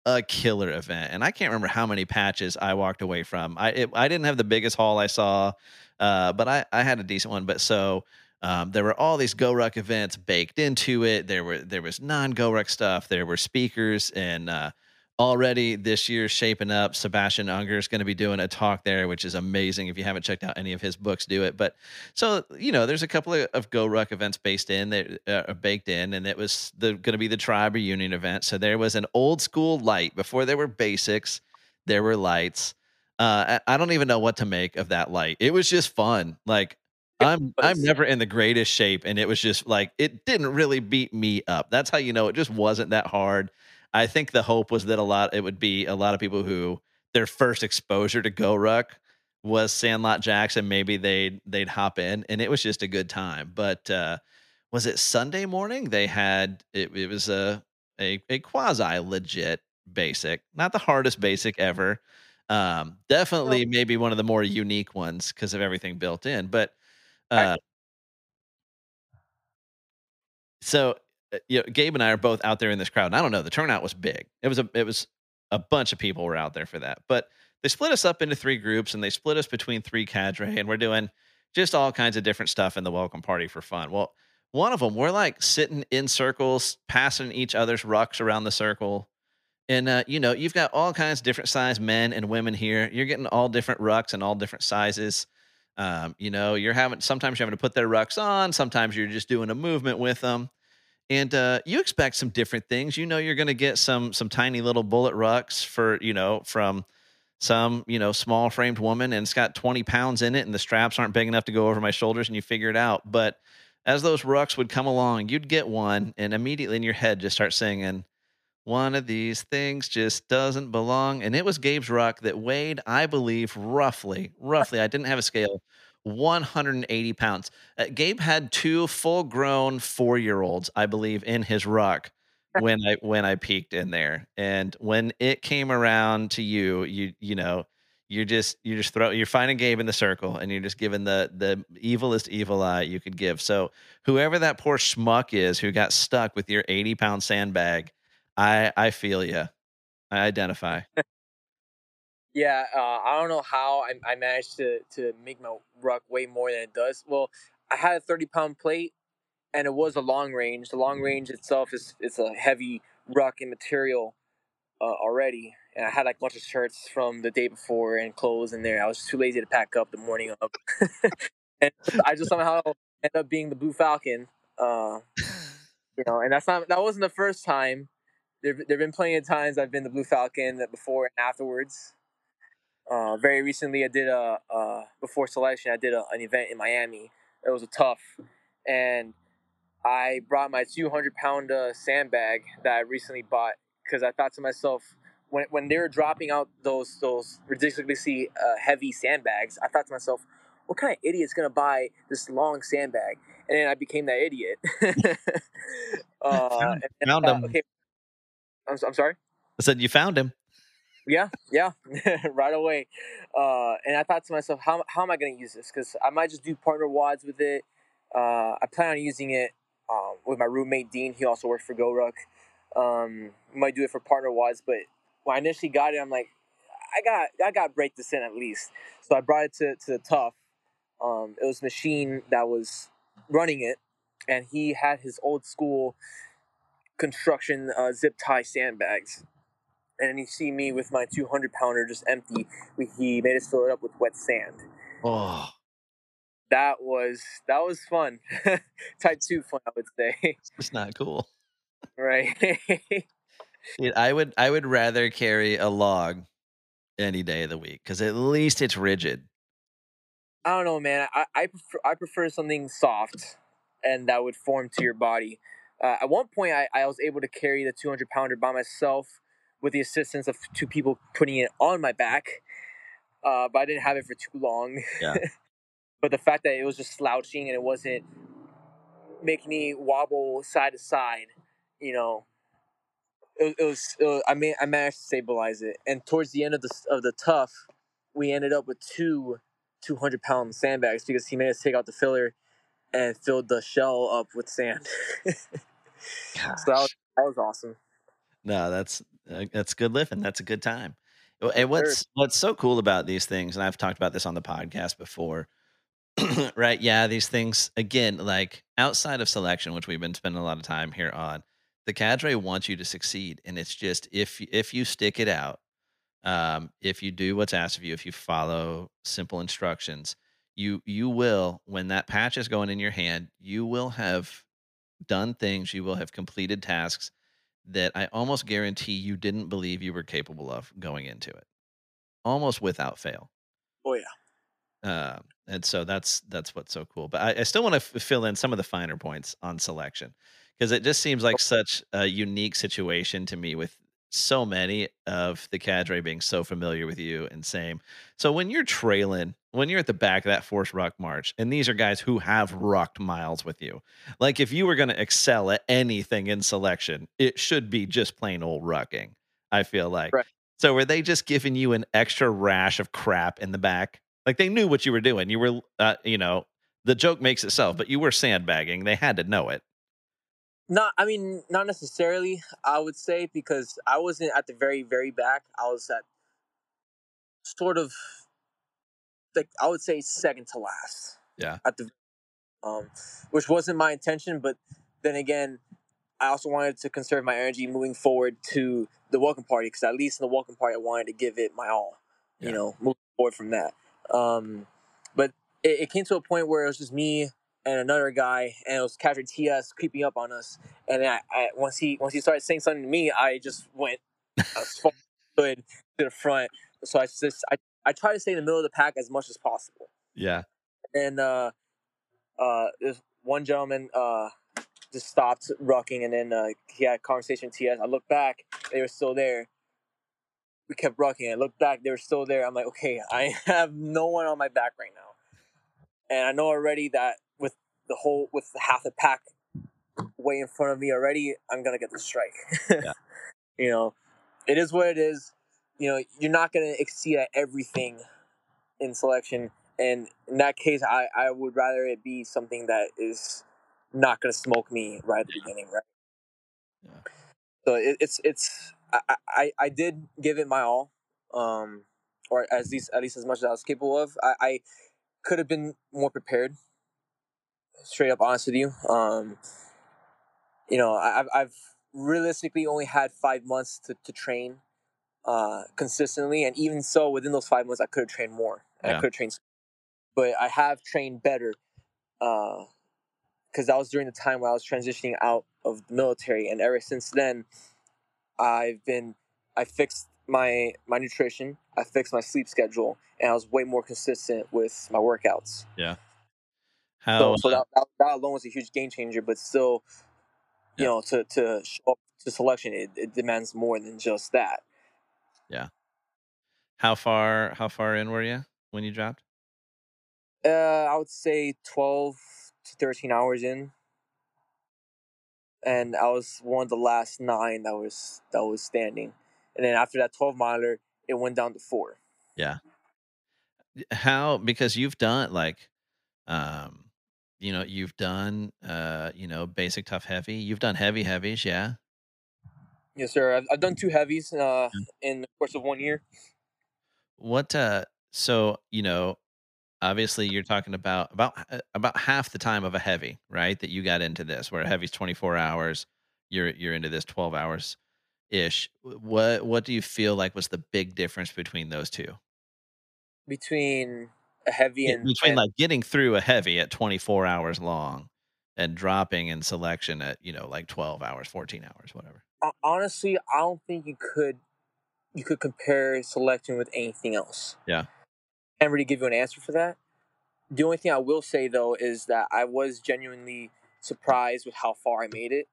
S1: a killer event, and I can't remember how many patches I walked away from. I it, I didn't have the biggest haul I saw, uh, but I I had a decent one. But so um, there were all these GoRuck events baked into it. There were there was non GoRuck stuff. There were speakers and uh, already this year shaping up. Sebastian Junger is going to be doing a talk there, which is amazing. If you haven't checked out any of his books, do it. But so you know, there's a couple of, of GoRuck events based in that uh, are baked in, and it was the going to be the tribe reunion event. So there was an old school light before there were basics. There were lights. Uh, I don't even know what to make of that light. It was just fun. Like I'm I'm never in the greatest shape, and it was just like it didn't really beat me up. That's how you know it just wasn't that hard. I think the hope was that a lot it would be a lot of people who their first exposure to GoRuck was Sandlot Jackson. Maybe they'd they'd hop in, and it was just a good time. But uh, was it Sunday morning? They had it. It was a a, a quasi legit basic, not the hardest basic ever. Um, definitely, maybe one of the more unique ones because of everything built in. But uh, so uh, you know, Gabe and I are both out there in this crowd. And I don't know, the turnout was big. It was a it was a bunch of people were out there for that. But they split us up into three groups and they split us between three cadre and we're doing just all kinds of different stuff in the welcome party for fun. Well, one of them we're like sitting in circles, passing each other's rucks around the circle. And uh, you know, you've got all kinds of different size men and women here. You're getting all different rucks and all different sizes. Um, you know, you're having sometimes you're having to put their rucks on, sometimes you're just doing a movement with them and uh, you expect some different things. You know, you're going to get some some tiny little bullet rucks for you know from some you know small framed woman, and it's got 20 pounds in it, and the straps aren't big enough to go over my shoulders, and you figure it out. But as those rucks would come along, you'd get one, and immediately in your head just start singing. One of these things just doesn't belong. And it was Gabe's ruck that weighed, I believe, roughly, roughly, I didn't have a scale, 180 pounds. Uh, Gabe had two full grown four year olds, I believe, in his ruck when I when I peeked in there. And when it came around to you, you you know, you're just you just throw you're finding Gabe in the circle and you're just giving the the evilest evil eye you could give. So whoever that poor schmuck is who got stuck with your 80 pound sandbag, I I feel you. I identify.
S2: Yeah, uh, I don't know how I, I managed to to make my ruck weigh more than it does. Well, I had a thirty pound plate, and it was a long range. The long range itself is it's a heavy ruck and material uh, already, and I had like a bunch of shirts from the day before and clothes in there. I was too lazy to pack up the morning of, and I just somehow ended up being the Blue Falcon. Uh, you know, and that's not that wasn't the first time. There there've been plenty of times I've been the Blue Falcon before and afterwards. Uh, very recently, I did a uh, before selection. I did a, an event in Miami. It was a tough, and I brought my 200 pound uh, sandbag that I recently bought because I thought to myself when when they were dropping out those those ridiculously uh, heavy sandbags, I thought to myself, what kind of idiot's gonna buy this long sandbag? And then I became that idiot. uh,
S1: found, found him. Okay.
S2: I'm, I'm sorry.
S1: I said you found him.
S2: Yeah, yeah, right away. Uh, and I thought to myself, how, how am I going to use this? Because I might just do partner WODs with it. Uh, I plan on using it um, with my roommate Dean. He also works for GoRuck. Um, might do it for partner WODs, but when I initially got it, I'm like, I got I got break this in at least. So I brought it to to the tough. Um, it was machine that was running it, and he had his old school construction uh, zip tie sandbags and you see me with my 200 pounder just empty. We, he made us fill it up with wet sand.
S1: Oh,
S2: That was that was fun. Type two fun, I would say.
S1: it's not cool.
S2: right.
S1: Dude, I would I would rather carry a log any day of the week because at least it's rigid.
S2: I don't know, man. I, I prefer I prefer something soft and that would form to your body. Uh, at one point, I, I was able to carry the 200 pounder by myself with the assistance of two people putting it on my back, uh, but I didn't have it for too long.
S1: Yeah.
S2: but the fact that it was just slouching and it wasn't making me wobble side to side, you know, it, it, was, it was. I mean, I managed to stabilize it. And towards the end of the of the tough, we ended up with two 200 pound sandbags because he made us take out the filler and filled the shell up with sand. so that was, that was awesome.
S1: No, that's that's good living. That's a good time. And what's what's so cool about these things, and I've talked about this on the podcast before, right? Yeah, these things again, like outside of selection, which we've been spending a lot of time here on, the cadre wants you to succeed, and it's just if if you stick it out, um, if you do what's asked of you, if you follow simple instructions, you you will when that patch is going in your hand, you will have done things, you will have completed tasks that I almost guarantee you didn't believe you were capable of going into it, almost without fail.
S2: Oh yeah.
S1: Um, and so that's that's what's so cool. But I, I still want to f- fill in some of the finer points on selection because it just seems like such a unique situation to me with so many of the cadre being so familiar with you and same. So when you're trailing, when you're at the back of that forced ruck march, and these are guys who have rucked miles with you, like if you were going to excel at anything in selection, it should be just plain old rucking. I feel like.
S2: Right.
S1: So were they just giving you an extra rash of crap in the back? Like they knew what you were doing. You were, uh, you know, the joke makes itself, but you were sandbagging. They had to know it.
S2: Not, I mean, not necessarily. I would say because I wasn't at the very, very back. I was at sort of like I would say second to last.
S1: Yeah.
S2: At the, um, which wasn't my intention, but then again, I also wanted to conserve my energy moving forward to the welcome party because at least in the welcome party, I wanted to give it my all.
S1: Yeah.
S2: You know, moving forward from that. Um, but it, it came to a point where it was just me and another guy, and it was Cadre TS creeping up on us. And I, I once he once he started saying something to me, I just went as far as I could to the front. So I just I, I try to stay in the middle of the pack as much as possible.
S1: Yeah.
S2: And uh, uh, there's one gentleman uh, just stopped rucking, and then uh, he had a conversation with TS. I looked back, they were still there. We kept rucking. I looked back, they were still there. I'm like, okay, I have no one on my back right now, and I know already that with the whole with half the pack way in front of me already, I'm gonna get the strike.
S1: Yeah.
S2: you know, it is what it is. You know, you're not gonna exceed at everything in selection, and in that case, I I would rather it be something that is not gonna smoke me right at the beginning, right?
S1: Yeah.
S2: So it, it's it's I, I I did give it my all, um, or at least at least as much as I was capable of. I, I could have been more prepared. Straight up honest with you, um, you know, I, I've I've realistically only had five months to, to train uh, consistently, and even so, within those five months, I could have trained more. And
S1: Yeah.
S2: I could have trained, but I have trained better because that was during the time when I was transitioning out of the military, and ever since then, I've been I fixed my my nutrition, I fixed my sleep schedule, and I was way more consistent with my workouts. Yeah.
S1: How
S2: So, so that, that that alone was a huge game changer. But still, you
S1: Yeah.
S2: know, to to show up to selection, it, it demands more than just that.
S1: How far how far in were you when you dropped?
S2: Uh, I would say twelve to thirteen hours in, and I was one of the last nine that was that was standing. And then after that twelve miler, it went down to four. Yeah.
S1: How because you've done like um you know, you've done uh, you know, basic tough heavy. You've done heavy heavies, yeah.
S2: Yes, sir. I've, I've done two heavies uh, in the course of one year.
S1: What uh so, you know, obviously you're talking about about uh, about half the time of a heavy, right? That you got into this where a heavy's 24 hours, you're you're into this 12 hours. ish. What what do you feel like was the big difference between those two?
S2: between a heavy and,
S1: between
S2: and
S1: like getting through a heavy at 24 hours long and dropping in selection at, you know, like 12 hours, 14 hours, whatever.
S2: Ho- honestly, I don't think you could you could compare selection with anything else.
S1: Yeah.
S2: Can't really give you an answer for that. The only thing I will say though is that I was genuinely surprised with how far I made it.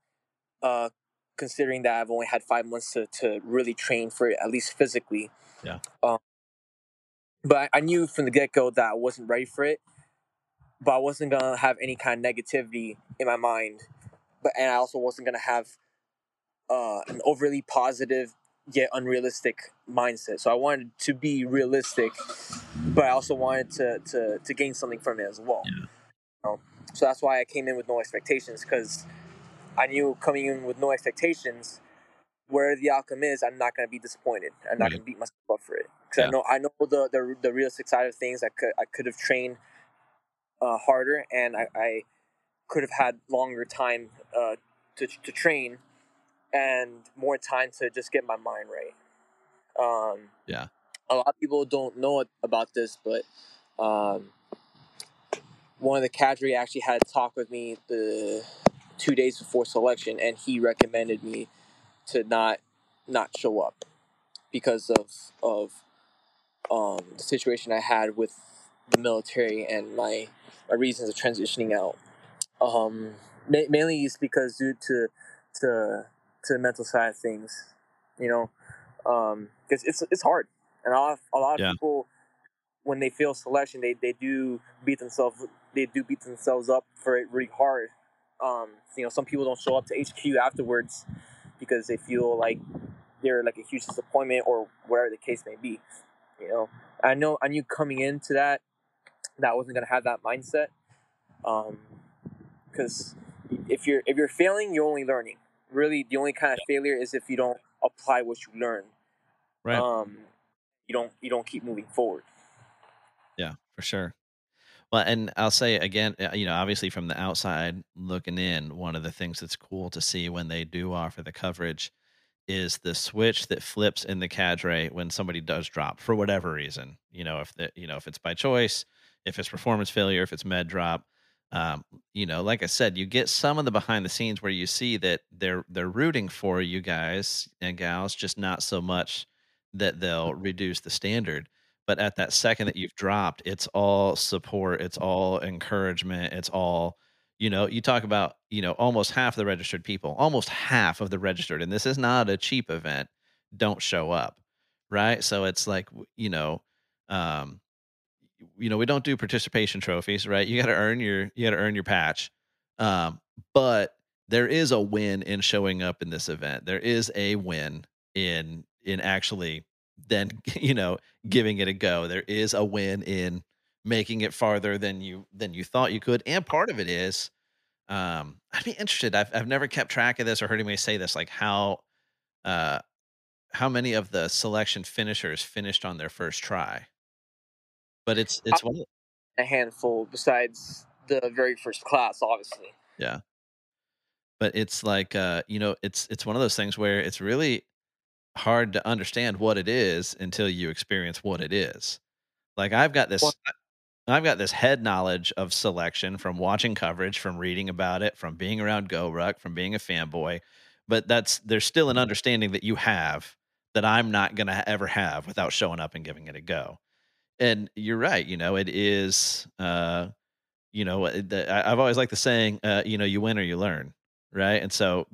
S2: Uh, considering that I've only had five months to, to really train for it, at least physically.
S1: Yeah.
S2: Um, but I, I knew from the get go that I wasn't ready for it. But I wasn't gonna have any kind of negativity in my mind. But and I also wasn't gonna have uh, an overly positive yet unrealistic mindset. So I wanted to be realistic, but I also wanted to to, to gain something from it as well.
S1: Yeah.
S2: Know? So that's why I came in with no expectations because I knew coming in with no expectations, where the outcome is, I'm not going to be disappointed. I'm not
S1: Right.
S2: going to beat myself up for it because
S1: Yeah.
S2: I know I know the, the the realistic side of things. I could I could have trained uh, harder and I, I could have had longer time uh, to to train and more time to just get my mind right. Um,
S1: Yeah.
S2: A lot of people don't know about this, but um, one of the cadre actually had a talk with me the two days before selection, and he recommended me to not not show up because of of um, the situation I had with the military and my my reasons of transitioning out. Um, ma- mainly it's because due to to to the mental side of things, you know, because it's it's hard, and a lot of, a lot of
S1: Yeah.
S2: people when they fail selection, they, they do beat themselves they do beat themselves up for it really hard. Um, you know, some people don't show up to HQ afterwards because they feel like they're like a huge disappointment or whatever the case may be. You know, I know I knew coming into that that I wasn't gonna have that mindset. Um, because if you're if you're failing, you're only learning. Really, the only kind of failure is if you don't apply what you learn.
S1: Right.
S2: Um, you don't you don't keep moving forward.
S1: Yeah, for sure. Well, and I'll say again, uh, you know, obviously from the outside looking in, one of the things that's cool to see when they do offer the coverage is the switch that flips in the cadre when somebody does drop for whatever reason. You know, if the, you know if it's by choice, if it's performance failure, if it's med drop. Um, you know, like I said, you get some of the behind the scenes where you see that they're they're rooting for you guys and gals, just not so much that they'll reduce the standard but at that second that you've dropped it's all support it's all encouragement it's all you know you talk about you know almost half the registered people almost half of the registered and this is not a cheap event don't show up right? So it's like you know um you know we don't do participation trophies right? You got to earn your you got to earn your patch. Um but there is a win in showing up in this event. There is a win in in actually then you know giving it a go. There is a win in making it farther than you than you thought you could. And part of it is um i'd be interested. I've, I've never kept track of this or heard anybody say this like how uh how many of the selection finishers finished on their first try but it's it's one
S2: A handful besides the very first class, obviously.
S1: yeah. But it's like uh you know it's it's one of those things where it's really hard to understand what it is until you experience what it is. Like i've got this
S2: Well-
S1: i've got this head knowledge of selection from watching coverage from reading about it from being around GoRuck, from being a fanboy but that's there's still an understanding that you have that i'm not going to ever have without showing up and giving it a go and you're right you know it is uh you know the, I- i've always liked the saying uh you know you win or you learn right and so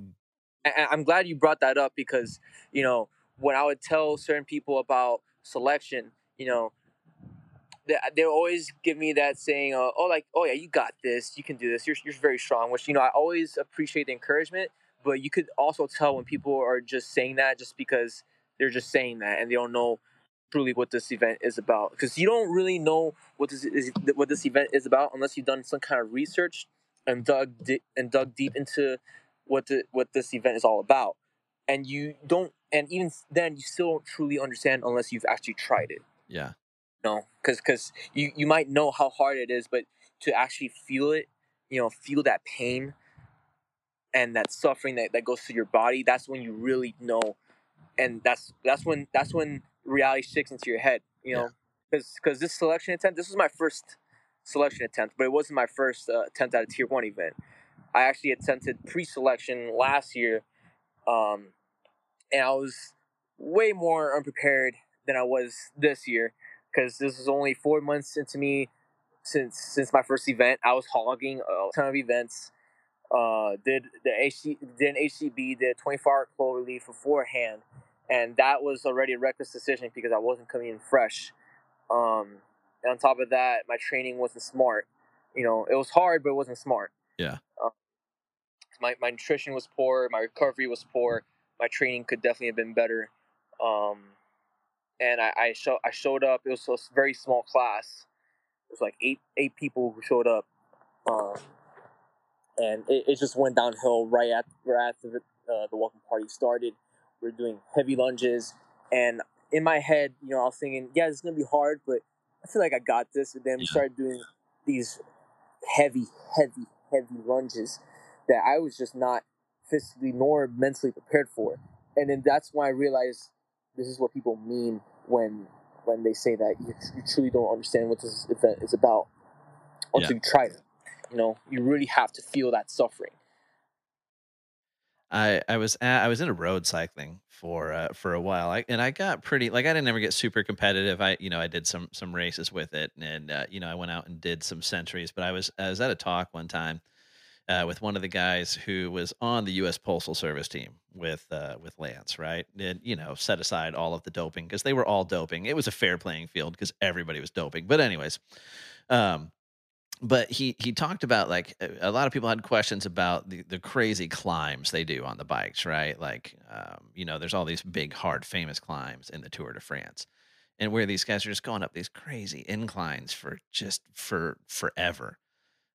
S2: And I'm glad you brought that up because, you know, when I would tell certain people about selection, you know, they they always give me that saying, uh, "Oh, like, oh yeah, you got this. You can do this. You're you're very strong." Which you know, I always appreciate the encouragement, but you could also tell when people are just saying that just because they're just saying that and they don't know truly what this event is about. Because you don't really know what this is, what this event is about unless you've done some kind of research and dug di- and dug deep into what the what this event is all about. And you don't, and even then, you still don't truly understand unless you've actually tried it
S1: yeah
S2: you know because because you you might know how hard it is but to actually feel it you know feel that pain and that suffering that, that goes through your body that's when you really know and that's that's when that's when reality sticks into your head. You know, because because this selection attempt, this was my first selection attempt, but it wasn't my first uh, attempt at a tier one event. I actually attempted pre-selection last year, um, and I was way more unprepared than I was this year because this was only four months into me since since my first event. I was hogging a ton of events. Uh, did the HC, did an HCB, did 24 hour clover beforehand, and that was already a reckless decision because I wasn't coming in fresh. Um, and on top of that, my training wasn't smart. You know, it was hard, but it wasn't smart.
S1: Yeah.
S2: Uh, my my nutrition was poor. My recovery was poor. My training could definitely have been better. Um, and I I, show, I showed up. It was a very small class. It was like eight eight people who showed up. Um, and it, it just went downhill right at right after the, uh, the welcome party started. We are doing heavy lunges, and in my head, you know, I was thinking, yeah, it's gonna be hard, but I feel like I got this. And then we started doing these heavy, heavy, heavy lunges that I was just not physically nor mentally prepared for. And then that's when I realized this is what people mean when when they say that you, you truly don't understand what this event is about until yeah. you try it. You know, you really have to feel that suffering.
S1: I I was at, I was into road cycling for uh, for a while. I, and I got pretty like I didn't ever get super competitive. I you know I did some some races with it, and uh, you know I went out and did some centuries. But I was I was at a talk one time uh, with one of the guys who was on the U.S. Postal Service team with uh, with Lance, right? And you know set aside all of the doping because they were all doping. It was a fair playing field because everybody was doping. But anyways, um, but he he talked about like a lot of people had questions about the, the crazy climbs they do on the bikes right? Like um, you know there's all these big hard famous climbs in the tour de france and where these guys are just going up these crazy inclines for just for forever.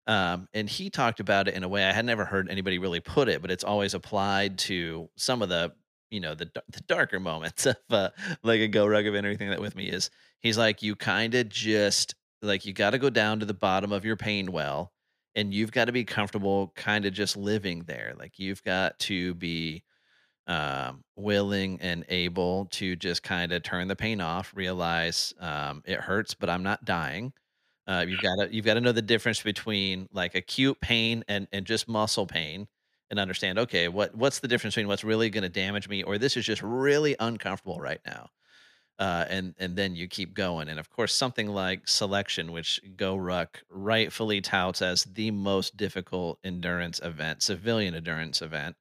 S1: Um, and he talked about it in a way i had never heard anybody really put it but it's always applied to some of the you know the the darker moments of uh, like a go ruck event or anything that with me is he's like you kind of just like you got to go down to the bottom of your pain well and you've got to be comfortable kind of just living there like you've got to be um, willing and able to just kind of turn the pain off realize um, it hurts but i'm not dying uh, you've got to you've got to know the difference between like acute pain and and just muscle pain and understand okay what what's the difference between what's really going to damage me or this is just really uncomfortable right now uh, and and then you keep going. And of course, something like selection, which GoRuck rightfully touts as the most difficult endurance event, civilian endurance event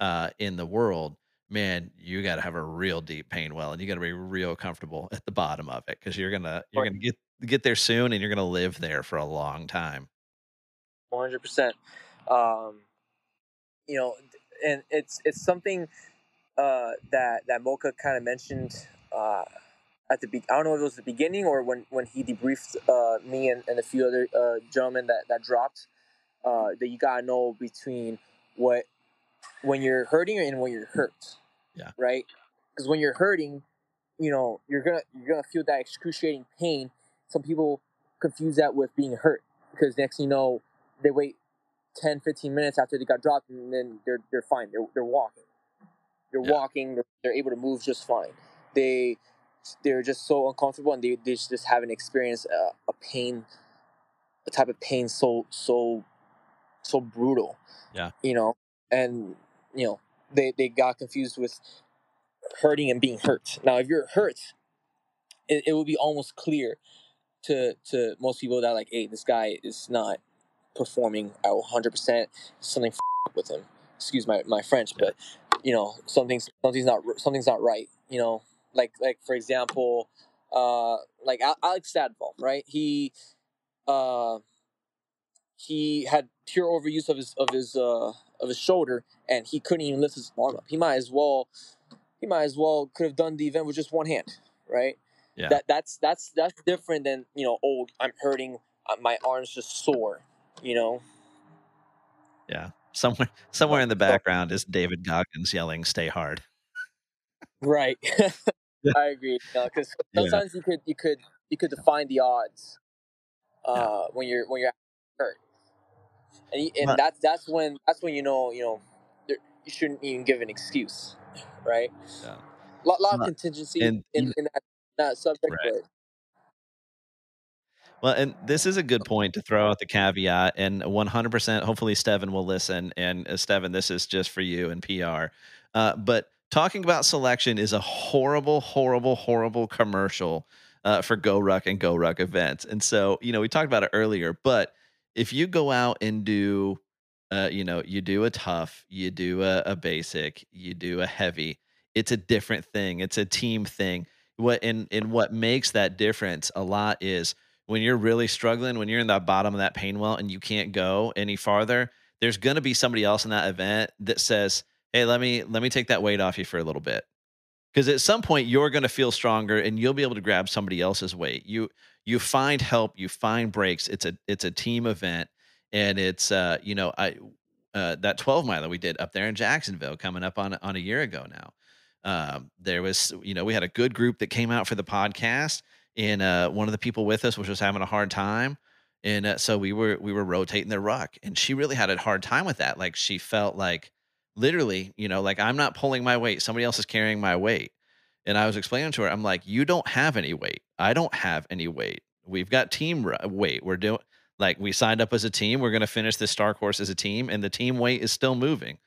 S1: uh, in the world. Man, you got to have a real deep pain well, and you got to be real comfortable at the bottom of it because you're gonna you're gonna get get there soon, and you're gonna live there for a long time.
S2: One hundred percent. Um, you know, and it's it's something uh, that that Mocha kind of mentioned uh, at the be- I don't know if it was the beginning or when when he debriefed uh, me and, and a few other uh, gentlemen that that dropped uh, that you gotta know between what when you're hurting and when you're hurt.
S1: Yeah.
S2: Right. Because when you're hurting, you know you're gonna you're gonna feel that excruciating pain. Some people confuse that with being hurt because next you know they wait 10, 15 minutes after they got dropped and then they're they're fine. They're they're walking. They're yeah. walking. They're, they're able to move just fine they they're just so uncomfortable and they, they just haven't experienced a, uh, a pain a type of pain so so so brutal.
S1: Yeah.
S2: You know? And you know they they got confused with hurting and being hurt. Now if you're hurt it, it will be almost clear to to most people that like hey this guy is not performing at 100% something with him. Excuse my, my french but you know something's something's not something's not right you know like like for example, uh, like Alex Stadvold, right? He uh, he had pure overuse of his of his uh, of his shoulder, and he couldn't even lift his arm up. He might as well he might as well could have done the event with just one hand, right?
S1: Yeah.
S2: That that's that's that's different than you know. Oh, I'm hurting. Uh, my arm's just sore. You know.
S1: Yeah. Somewhere somewhere in the background is David Goggins yelling, "Stay hard."
S2: Right. I agree. Because sometimes yeah. you could you could you could define the odds uh, yeah. when you're when you're hurt, and and but, that's that's when that's when you know you know you shouldn't even give an excuse, right?
S1: Yeah.
S2: A lot, lot of contingency
S1: and
S2: in, in that, that subject,
S1: Right.
S2: but
S1: Well, and this is a good point to throw out the caveat, and 100%. Hopefully, Steven will listen. And uh, Steven, this is just for you and PR. Uh, but talking about selection is a horrible, horrible, horrible commercial uh, for Go Ruck and Go Ruck events. And so, you know, we talked about it earlier, but if you go out and do, uh, you know, you do a tough, you do a, a basic, you do a heavy, it's a different thing. It's a team thing. What and and what makes that difference a lot is when you're really struggling, when you're in the bottom of that pain well and you can't go any farther, there's going to be somebody else in that event that says, "Hey, let me let me take that weight off you for a little bit." Because at some point you're going to feel stronger and you'll be able to grab somebody else's weight. You you find help, you find breaks. It's a it's a team event, and it's uh you know I uh, that 12 mile that we did up there in Jacksonville coming up on on a year ago now. Um, there was you know we had a good group that came out for the podcast and uh, one of the people with us was just having a hard time and uh, so we were we were rotating the ruck and she really had a hard time with that like she felt like literally you know like i'm not pulling my weight somebody else is carrying my weight. And i was explaining to her i'm like you don't have any weight. I don't have any weight. We've got team ru- uh, weight. We're doing like we signed up as a team. We're going to finish this star course as a team and the team weight is still moving.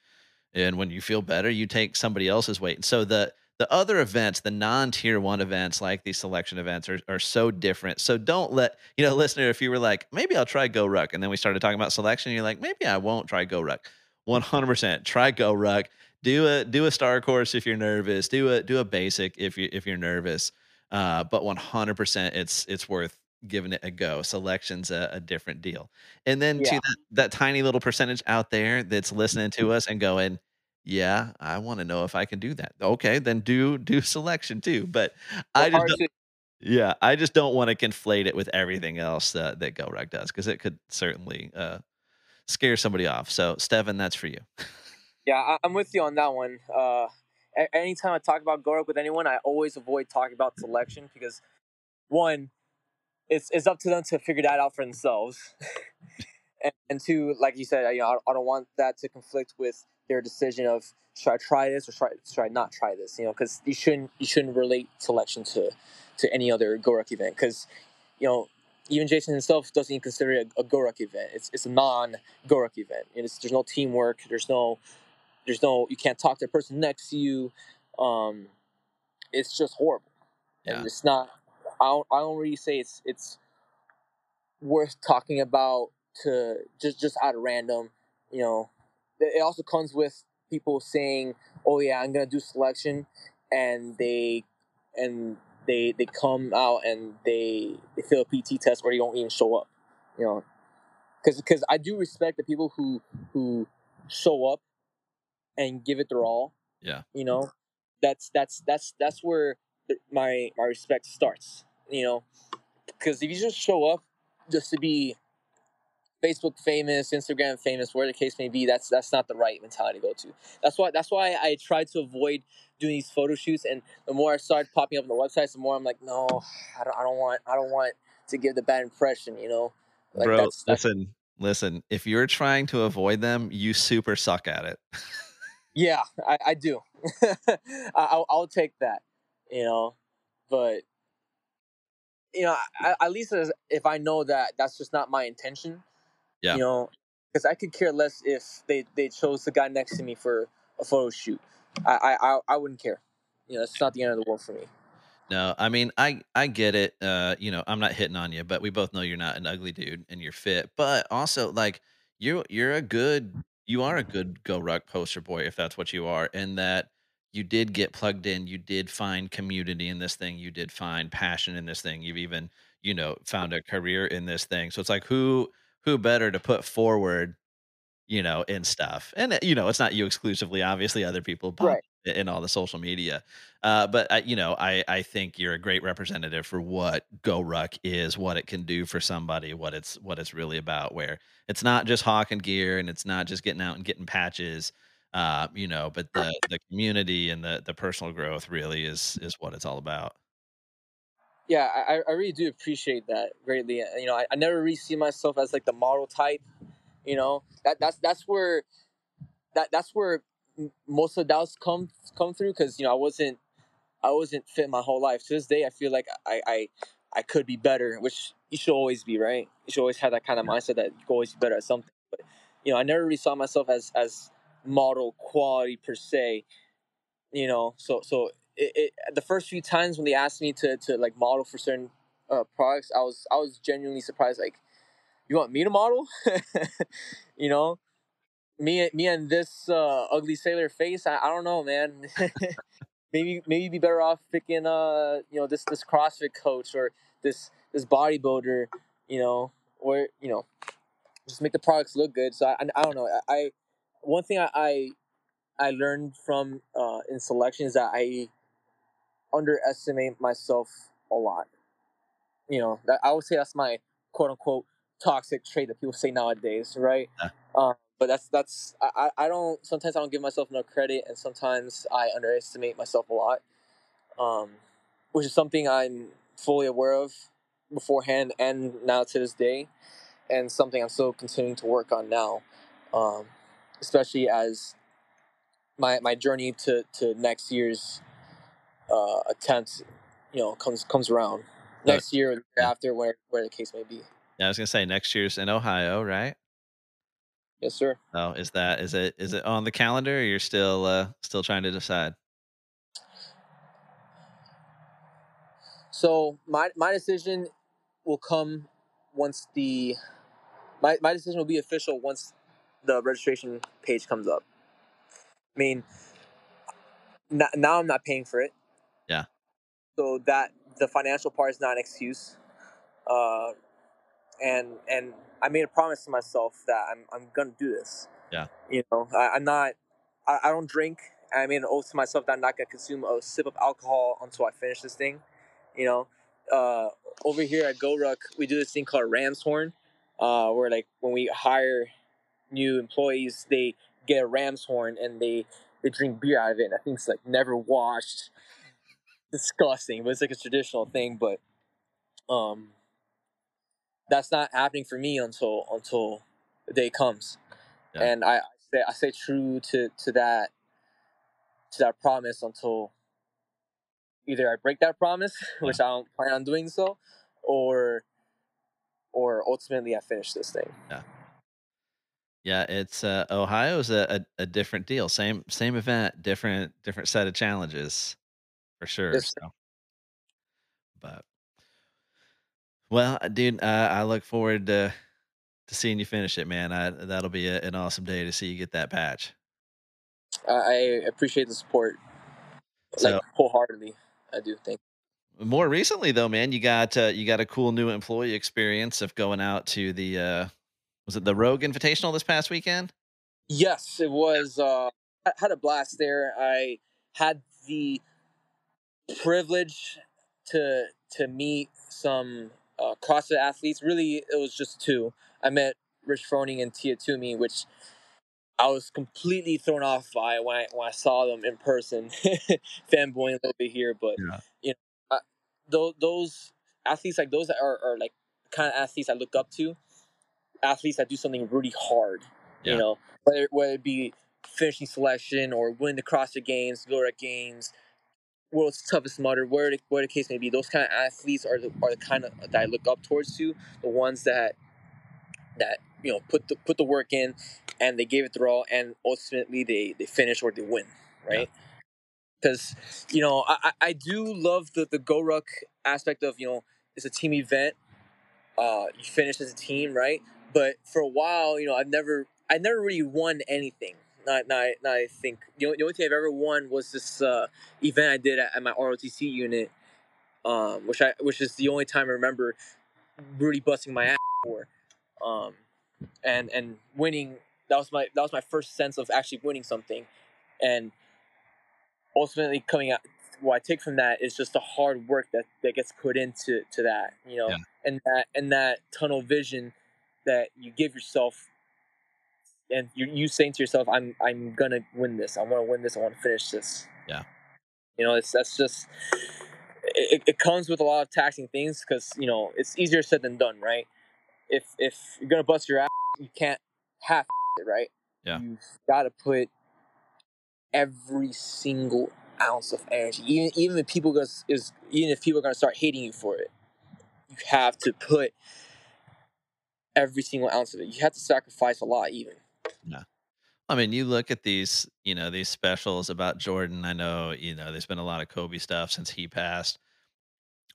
S1: And when you feel better you take somebody else's weight. And so the the other events the non-tier one events like these selection events are, are so different. So don't let you know listener if you were like maybe i'll try go ruck and then we started talking about selection you're like maybe i won't try go ruck 100% try go ruck. Do a do a star course if you're nervous. Do a do a basic if you if you're nervous. Uh, but 100% it's it's worth giving it a go. Selection's a, a different deal. And then to that, that tiny little percentage out there that's listening to us and going yeah i want to know if i can do that. Okay then do do selection too. But i just don't-
S2: to-
S1: yeah i just don't want to conflate it with everything else that go ruck does because it could certainly uh, scare somebody off so Steven, that's for you
S2: Yeah, I'm with you on that one. Uh, anytime I talk about GoRuck with anyone, I always avoid talking about selection because one, it's it's up to them to figure that out for themselves, and, and two, like you said, you know, I, I don't want that to conflict with their decision of should I try this or should I, should I not try this? You know, because you shouldn't you shouldn't relate selection to to any other GoRuck event because you know. Even Jason himself doesn't even consider it a, a GoRuck event. It's, it's a non GoRuck event. There's no teamwork. There's no there's no you can't talk to the person next to you um it's just horrible
S1: Yeah.
S2: and it's not i don't i don't really say it's it's worth talking about to just just out of random you know it it also comes with people saying oh yeah i'm gonna do selection and they and they they come out and they they fail a pt test or they don't even show up you know? Because because i do respect the people who who show up and give it their all
S1: Yeah.
S2: you know? That's that's that's that's where the, my my respect starts you know? Because if you just show up just to be facebook famous instagram famous whatever the case may be that's that's not the right mentality to go to. That's why that's why i try to avoid doing these photo shoots and the more i start popping up on the websites the more i'm like no i don't, I don't want i don't want to give the bad impression you know? Like
S1: bro
S2: that's, that's
S1: listen listen if you're trying to avoid them you super suck at it.
S2: Yeah, I, I do. I, I'll, I'll take that, you know, but you know, I, at least as, if I know that that's just not my intention,
S1: Yeah.
S2: you know, because I could care less if they, they chose the guy next to me for a photo shoot. I, I, I, I wouldn't care. You know, it's not the end of the world for me.
S1: No, I mean, I I get it. Uh, you know, I'm not hitting on you, but we both know you're not an ugly dude and you're fit. But also, like, you you're a good, you are a good go ruck poster boy if that's what you are, and that you did get plugged in. You did find community in this thing. You did find passion in this thing. You've even, you know, found a career in this thing. So it's like, who who better to put forward, you know, in stuff? And uh, you know, it's not you exclusively. Obviously, other people
S2: Right.
S1: in all the social media. Uh, but I, you know, I I think you're a great representative for what Go Ruck is, what it can do for somebody, what it's what it's really about. Where it's not just hawking gear and it's not just getting out and getting patches, uh, you know, but the the community and the the personal growth really is is what it's all about.
S2: Yeah, I, I really do appreciate that greatly. Uh, you know, I, I never really see myself as like the model type. You know, that that's that's where that that's where most of the doubts come come through because you know I wasn't I wasn't fit my whole life. To this day, I feel like I I, I could be better, which you should always be, right? You should always have that kind of mindset that you can always be better at something. But you know, I never really saw myself as as model quality per se. You know, so so it, it the first few times when they asked me to to like model for certain uh, products, I was I was genuinely surprised. Like, you want me to model? you know, me me and this uh, ugly sailor face. I, I don't know, man. maybe maybe be better off picking uh you know this this CrossFit coach or this this bodybuilder. You know, or you know, just make the products look good. So I I, I don't know. I, I one thing I, I I learned from uh, in selection is that I underestimate myself a lot. You know, that I would say that's my quote unquote toxic trait that people say nowadays, right?
S1: Yeah.
S2: Um, but that's that's I, I don't sometimes I don't give myself enough credit and sometimes I underestimate myself a lot. Um, which is something I'm fully aware of beforehand and now to this day and something I'm still continuing to work on now. Um, especially as my my journey to, to next year's uh, attempt, you know, comes comes around next year or after, where where the case may be.
S1: Yeah, I was gonna say next year's in Ohio, right?
S2: Yes, sir.
S1: Oh, is that is it is it on the calendar? or You're still uh still trying to decide.
S2: So my my decision will come once the my my decision will be official once the registration page comes up. I mean, n- now I'm not paying for it. So that the financial part is not an excuse. Uh, and and I made a promise to myself that I'm I'm gonna do this.
S1: Yeah.
S2: You know, I, I'm not. I, I don't drink. I made an oath to myself that I'm not gonna consume a sip of alcohol until I finish this thing. You know, uh, over here at GoRuck, we do this thing called Ram's Horn, uh, where like when we hire new employees, they get a Ram's Horn and they they drink beer out of it. And I think it's like never washed, disgusting, but it's like a traditional thing. But um, that's not happening for me until until the day comes,
S1: Yeah.
S2: and I, I stay I stay true to to that to that promise until either I break that promise, which I don't plan on doing so, or or ultimately I finish this thing.
S1: Yeah. Yeah, it's uh Ohio's a, a, a different deal. Same same event, different different set of challenges for sure.
S2: Yes.
S1: So, but well, uh, dude, uh, I look forward to to seeing you finish it, man. I, that'll be a, an awesome day to see you get that patch.
S2: I, appreciate the support,
S1: So
S2: like wholeheartedly. I do think.
S1: more recently, though, man, you got uh, you got a cool new employee experience of going out to the uh, was it the Rogue Invitational this past weekend?
S2: Yes, it was. Uh, I had a blast there. I had the privilege to to meet some uh, CrossFit athletes. Really, it was just two. I met Rich Froning and Tia Toomey, which I was completely thrown off by when I when I saw them in person. Fanboying a little bit here, but
S1: Yeah.
S2: you know, uh, those those athletes like those are, are like kind of athletes I look up to. Athletes that do something really hard.
S1: Yeah.
S2: You know, whether whether it be finishing selection or win the CrossFit Games, GoRuck Games, world's toughest mudder, where the, where the case may be. Those kind of athletes are the are the kind of that I look up towards to. The ones that that you know put the put the work in, and they gave it their all, and ultimately they they finish or they win, right? Because you know I, I I do love the the Go Ruck aspect of you know it's a team event. Uh, you finish as a team, right? But for a while, you know, I've never I never really won anything. Not, not, not I think the only, the only thing I've ever won was this uh, event I did at, at my ROTC unit, um, which I which is the only time I remember really busting my ass for, um, and and winning. That was my that was my first sense of actually winning something, and ultimately coming out. What I take from that is just the hard work that, that gets put into to that, you know,
S1: Yeah.
S2: and that and that tunnel vision that you give yourself and you you saying to yourself, "I'm I'm gonna win this. I want to win this. I want to finish this."
S1: Yeah.
S2: You know, it's that's just it, it comes with a lot of taxing things because you know it's easier said than done, right? If if you're gonna bust your ass, you can't half it, right?
S1: Yeah.
S2: You've got to put every single ounce of energy. Even even if people is, is even if people are gonna start hating you for it, you have to put every single ounce of it. You have to sacrifice a lot, even.
S1: Yeah. I mean, you look at these, you know, these specials about Jordan. I know, you know, there's been a lot of Kobe stuff since he passed.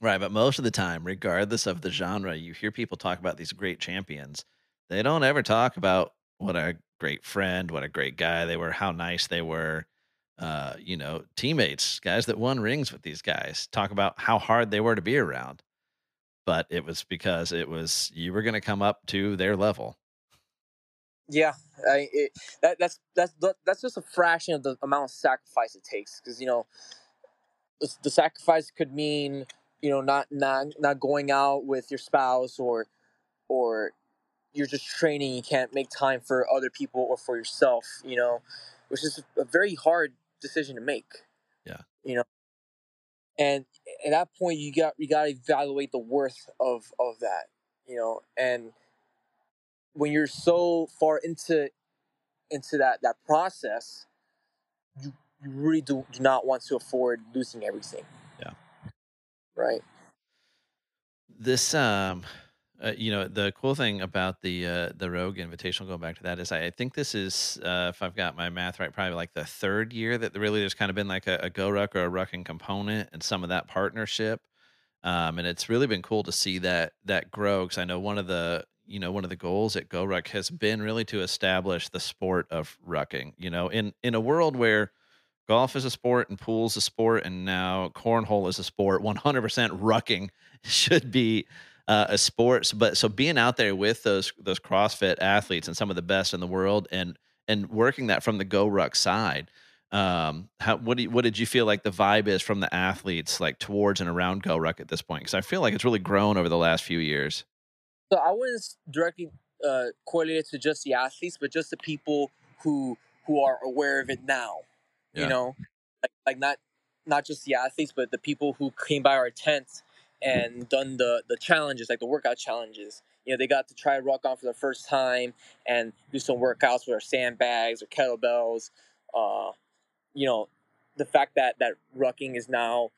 S1: Right. But most of the time, regardless of the genre, you hear people talk about these great champions. They don't ever talk about what a great friend, what a great guy they were, how nice they were. Uh, you know, teammates, guys that won rings with these guys, talk about how hard they were to be around. But it was because it was you were going to come up to their level.
S2: Yeah, I, it, that that's that's that's just a fraction of the amount of sacrifice it takes because you know the sacrifice could mean you know not not not going out with your spouse or or you're just training you can't make time for other people or for yourself you know which is a very hard decision to make.
S1: Yeah.
S2: You know? And at that point you got you got to evaluate the worth of of that you know and when you're so far into into that that process, you you really do, do not want to afford losing everything.
S1: Yeah.
S2: Right.
S1: This um uh, you know the cool thing about the uh, the Rogue Invitational, going back to that, is I, I think this is, uh, if I've got my math right, probably like the third year that really there's kind of been like a, a GoRuck or a Rucking component and some of that partnership, um, and it's really been cool to see that that grow. Because I know one of the you know one of the goals at GoRuck has been really to establish the sport of rucking. You know, in in a world where golf is a sport and pool's a sport and now cornhole is a sport, 100% rucking should be uh, a sport. But so being out there with those those CrossFit athletes and some of the best in the world and and working that from the GoRuck side. Um, how what do you, what did you feel like the vibe is from the athletes like towards and around GoRuck at this point? Because I feel like it's really grown over the last few years.
S2: So I wouldn't directly uh, correlate it to just the athletes, but just the people who who are aware of it now. Yeah. You know, like, like not not just the athletes, but the people who came by our tent and done the the challenges, like the workout challenges. You know, they got to try rock on for the first time and do some workouts with our sandbags or kettlebells. Uh, you know, the fact that that rucking is now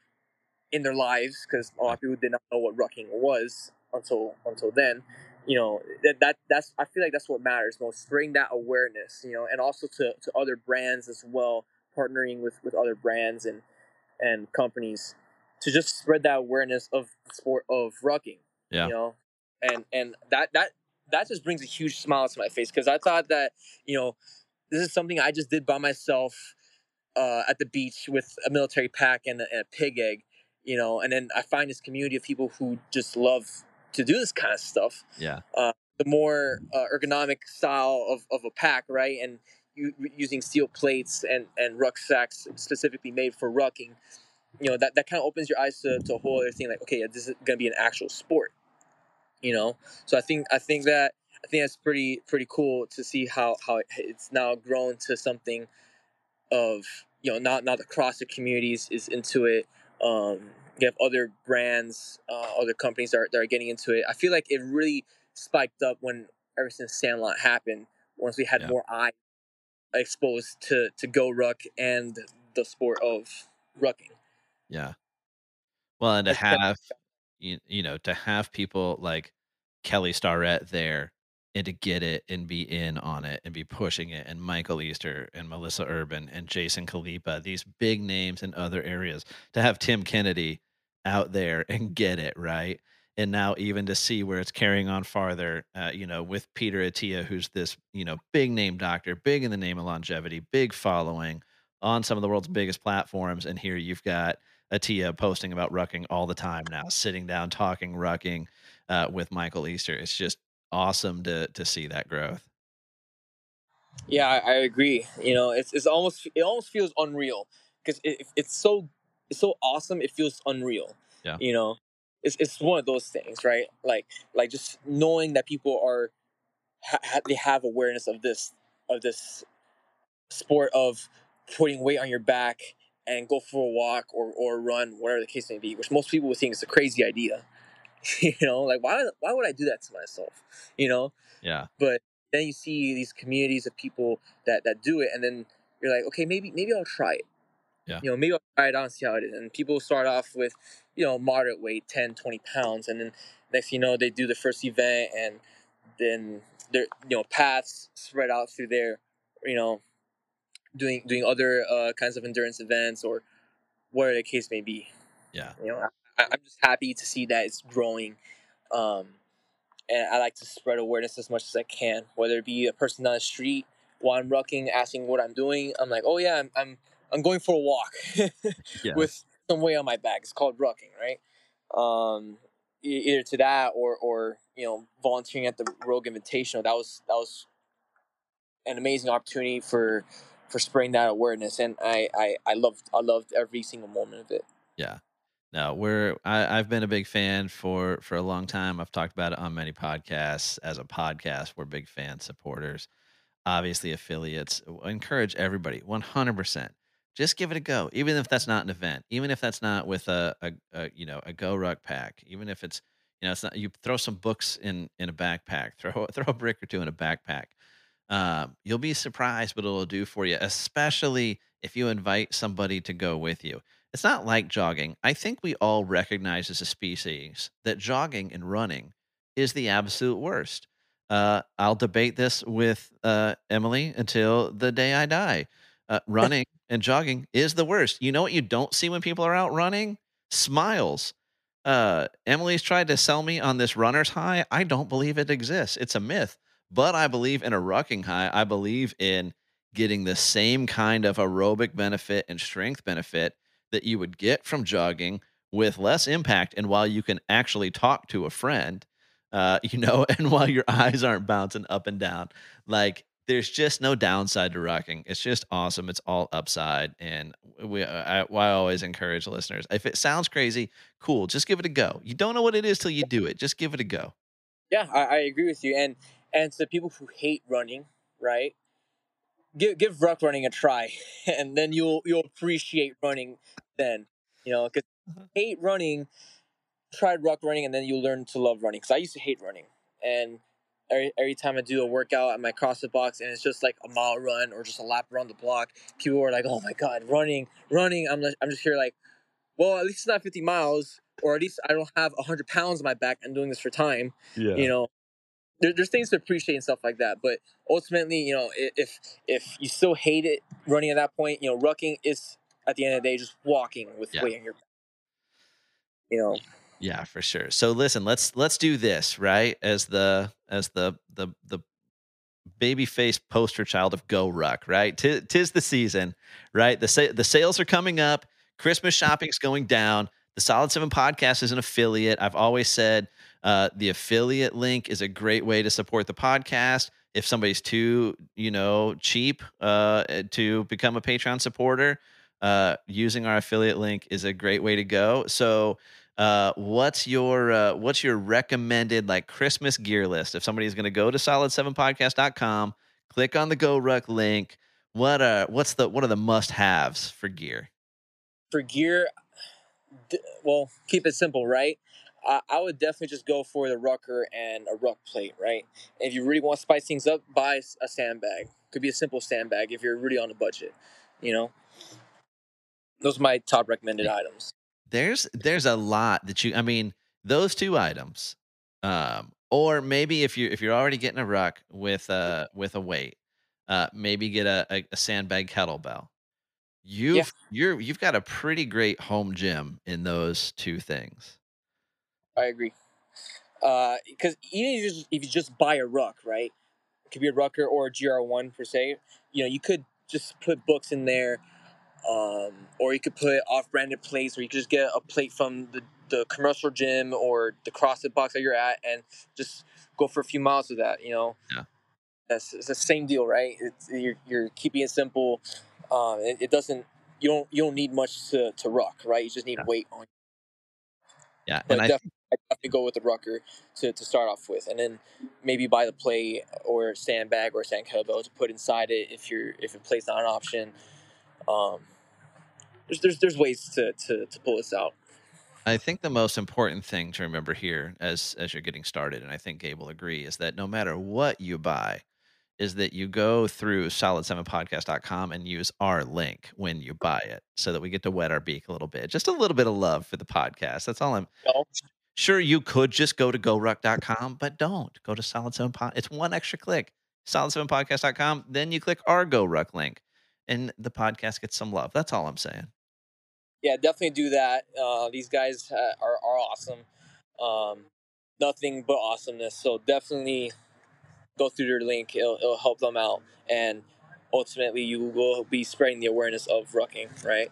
S2: in their lives because a lot of people did not know what rucking was until until then you know that, that that's i feel like that's what matters most bring that awareness you know and also to, to other brands as well partnering with with other brands and and companies to just spread that awareness of sport of rucking
S1: yeah.
S2: you know? And and that that that just brings a huge smile to my face because i thought that you know this is something i just did by myself uh, at the beach with a military pack and a, and a pig egg you know? And then i find this community of people who just love to do this kind of stuff.
S1: Yeah.
S2: Uh, the more uh, ergonomic style of, of a pack, right? And you, using steel plates and, and rucksacks specifically made for rucking, you know, that, that kind of opens your eyes to, to a whole other thing like, okay, this is going to be an actual sport, you know? So I think, I think that, I think that's pretty, pretty cool to see how, how it's now grown to something of, you know, not, not the CrossFit communities is into it. Um, you have other brands, uh, other companies that are, that are getting into it. I feel like it really spiked up when ever since Sandlot happened. Once we had yeah. more eyes exposed to to go ruck and the sport of rucking.
S1: Yeah. Well, and to have you, you know to have people like Kelly Starrett there and to get it and be in on it and be pushing it and Michael Easter and Melissa Urban and Jason Khalipa, these big names in other areas, to have Tim Kennedy out there and get it right. And now even to see where it's carrying on farther, uh, you know, with Peter Attia, who's this, you know, big name doctor, big in the name of longevity, big following on some of the world's biggest platforms. And here you've got Attia posting about rucking all the time now, sitting down talking rucking uh, with Michael Easter. It's just awesome to to see that growth.
S2: Yeah, I, I agree. You know, it's it's almost it almost feels unreal because it, it's so it's so awesome. It feels unreal.
S1: Yeah.
S2: You know, it's it's one of those things, right? Like like just knowing that people are ha- they have awareness of this of this sport of putting weight on your back and go for a walk or, or run, whatever the case may be, which most people would think is a crazy idea. you know, like why why would I do that to myself? You know?
S1: Yeah.
S2: But then you see these communities of people that that do it and then you're like, okay, maybe maybe I'll try it
S1: Yeah.
S2: You know, maybe I'll try it out and see how it is. And people start off with, you know, moderate weight, 10, 20 pounds. And then next you know, they do the first event and then their you know paths spread out through there, you know, doing doing other uh, kinds of endurance events or whatever the case may be.
S1: Yeah.
S2: You know, I, I'm just happy to see that it's growing. Um, and I like to spread awareness as much as I can, whether it be a person on the street while I'm rucking, asking what I'm doing. I'm like, oh yeah, I'm I'm, I'm going for a walk
S1: Yeah.
S2: with some weight on my back. It's called rucking, right? Um, either to that or or you know volunteering at the Rogue Invitational. That was that was an amazing opportunity for for spreading that awareness, and I I I loved I loved every single moment of it.
S1: Yeah. No, we're I, I've been a big fan for for a long time. I've talked about it on many podcasts. As a podcast, we're big fan supporters. Obviously, affiliates encourage everybody 100%. Just give it a go, even if that's not an event, even if that's not with a, a, a you know a Go Ruck pack, even if it's you know it's not you throw some books in in a backpack, throw throw a brick or two in a backpack. Um, you'll be surprised what it'll do for you, especially if you invite somebody to go with you. It's not like jogging. I think we all recognize as a species that jogging and running is the absolute worst. Uh, I'll debate this with uh, Emily until the day I die. Uh, running and jogging is the worst. You know what you don't see when people are out running? Smiles. Uh, Emily's tried to sell me on this runner's high. I don't believe it exists. It's a myth. But I believe in a rucking high. I believe in getting the same kind of aerobic benefit and strength benefit that you would get from jogging with less impact and while you can actually talk to a friend uh, you know and while your eyes aren't bouncing up and down. Like there's just no downside to rucking. It's just awesome. It's all upside. And we I, I always encourage listeners if it sounds crazy cool. Just give it a go. You don't know what it is till you do it. Just give it a go.
S2: Yeah, I, I agree with you. And and to people who hate running, right? Give give ruck running a try, and then you'll you'll appreciate running. Then you know, because
S1: Uh-huh.
S2: hate running, tried ruck running, and then you learn to love running. Because I used to hate running, and every every time I do a workout at my CrossFit box, and it's just like a mile run or just a lap around the block, people are like, "Oh my god, running, running!" I'm I'm just here like, well, at least it's not 50 miles, or at least I don't have 100 pounds on my back. I'm doing this for time
S1: yeah
S2: you know there, there's things to appreciate and stuff like that but ultimately you know if if you still hate it running at that point you know rucking is at the end of the day just walking with
S1: Yeah.
S2: weight on your back you know
S1: Yeah, for sure. So listen, let's let's do this, right? As the as the the the baby face poster child of Go Ruck, right? Tis, tis the season, right? The sa- the sales are coming up, Christmas shopping's going down. The Solid 7 podcast is an affiliate. I've always said uh, the affiliate link is a great way to support the podcast. If somebody's too, you know, cheap uh, to become a Patreon supporter, uh, using our affiliate link is a great way to go. So, uh, what's your uh, what's your recommended like Christmas gear list? If somebody's going to go to solid7podcast.com, click on the Go Ruck link. What uh what's the what are the must haves for gear?
S2: for gear well keep it simple right I would definitely just go for the rucker and a ruck plate right if you really want to spice things up buy a sandbag could be a simple sandbag if you're really on a budget you know those are my top recommended items
S1: There's there's a lot that you I mean those two items, um, or maybe if you if you're already getting a ruck with a with a weight, uh, maybe get a, a, a sandbag kettlebell. You've you're you've got a pretty great home gym in those two things.
S2: I agree. Because even if you, just, if you just buy a ruck, right? It could be a rucker or a GR1 per se. You know, you could just put books in there, um, or you could put off-branded plates, or you could just get a plate from the, the commercial gym or the CrossFit box that you're at, and just go for a few miles with that. You know,
S1: Yeah.
S2: that's it's the same deal, right? It's, you're, you're keeping it simple. Um, it, it doesn't. You don't. You don't need much to, to ruck, right? You just need
S1: Yeah.
S2: weight on
S1: Yeah,
S2: but
S1: and I
S2: definitely, I definitely go with the rucker to, to start off with, and then maybe buy the plate or sandbag or sand kettlebell to put inside it if you're if a plate's not an option. Um, there's there's there's ways to, to, to pull this out.
S1: I think the most important thing to remember here as as you're getting started, and I think Gabe will agree, is that no matter what you buy, is that you go through solid7podcast.com and use our link when you buy it so that we get to wet our beak a little bit. Just a little bit of love for the podcast. That's all I'm
S2: No.
S1: sure you could just go to goruck.com, but don't go to solid 7 pod. It's one extra click. Solid7podcast.com, then you click our Go Ruck link and the podcast gets some love. That's all I'm saying.
S2: Yeah, definitely do that. Uh, these guys uh, are are awesome. Um, nothing but awesomeness. So definitely go through their link. It'll, it'll help them out, and ultimately you will be spreading the awareness of rucking. Right.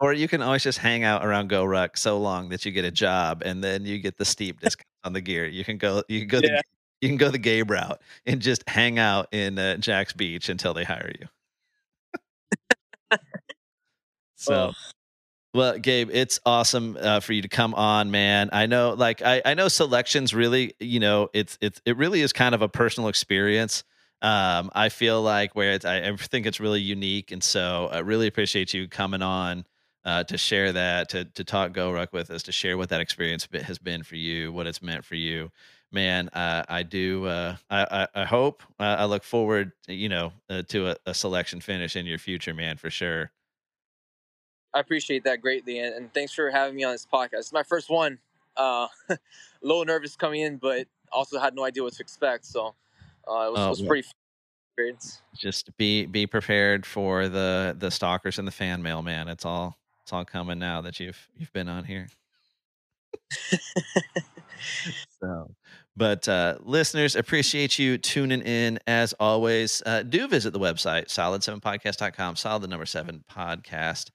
S1: Or you can always just hang out around Go Ruck so long that you get a job and then you get the steep discount on the gear. You can go you can go
S2: Yeah.
S1: the you can go the Gabe route and just hang out in uh, Jax Beach until they hire you. so. Well, Gabe, it's awesome uh, for you to come on, man. I know, like, I, I know selections really, you know, it's it's it really is kind of a personal experience. Um, I feel like where it's, I, I think it's really unique, and so I really appreciate you coming on uh, to share that, to to talk Go Ruck with us, to share what that experience has been for you, what it's meant for you. Man, uh, I do. Uh, I, I I hope. Uh, I look forward, you know, uh, to a, a selection finish in your future, man, for sure.
S2: I appreciate that greatly, and, and thanks for having me on this podcast. It's my first one. Uh, a little nervous coming in, but also had no idea what to expect. So uh, it was,
S1: Oh,
S2: it was pretty fun experience.
S1: just be be prepared for the the stalkers and the fan mail man it's all it's all coming now that you've you've been on here so but uh listeners appreciate you tuning in as always. Uh do visit the website solid7podcast.com solid the number 7 podcast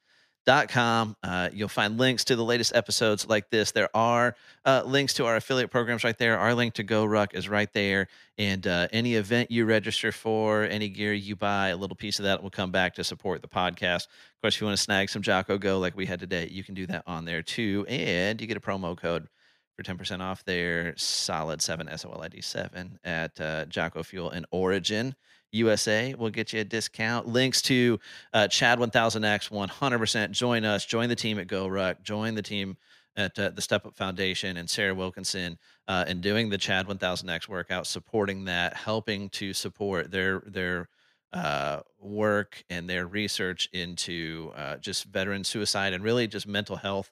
S1: dot com. Uh, you'll find links to the latest episodes like this. There are uh, links to our affiliate programs right there. Our link to GoRuck is right there. And uh, any event you register for, any gear you buy, a little piece of that will come back to support the podcast. Of course, if you want to snag some Jocko Go like we had today, you can do that on there too. And you get a promo code for 10% off there, solid 7 solid7 at uh, Jocko Fuel and Origin. USA will get you a discount. Links to uh, Chad 1000X 100%. Join us. Join the team at Go Ruck. Join the team at uh, the Step Up Foundation and Sarah Wilkinson uh, and doing the Chad 1000X workout, supporting that, helping to support their their uh, work and their research into uh, just veteran suicide and really just mental health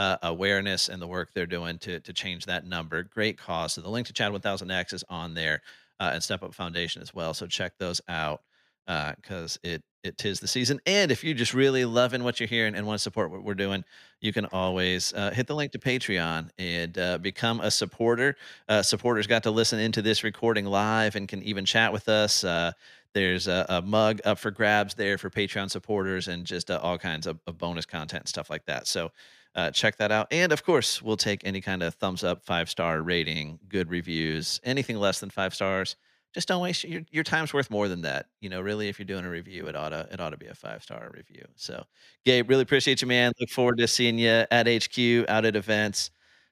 S1: uh, awareness and the work they're doing to to change that number. Great cause. So the link to Chad 1000X is on there uh, and Step Up Foundation as well. So check those out because it it tis the season. And if you're just really loving what you're hearing and want to support what we're doing, you can always uh, hit the link to Patreon and uh, become a supporter. Uh, supporters got to listen into this recording live and can even chat with us. Uh, there's a, a mug up for grabs there for Patreon supporters and just uh, all kinds of, of bonus content and stuff like that. So uh, check that out. And of course, we'll take any kind of thumbs up, five star rating, good reviews, anything less than five stars just don't waste your, your time's worth more than that. You know, really, if you're doing a review, it ought to it ought to be a five star review. So, Gabe, really appreciate you, man. Look forward to seeing you at HQ, out at events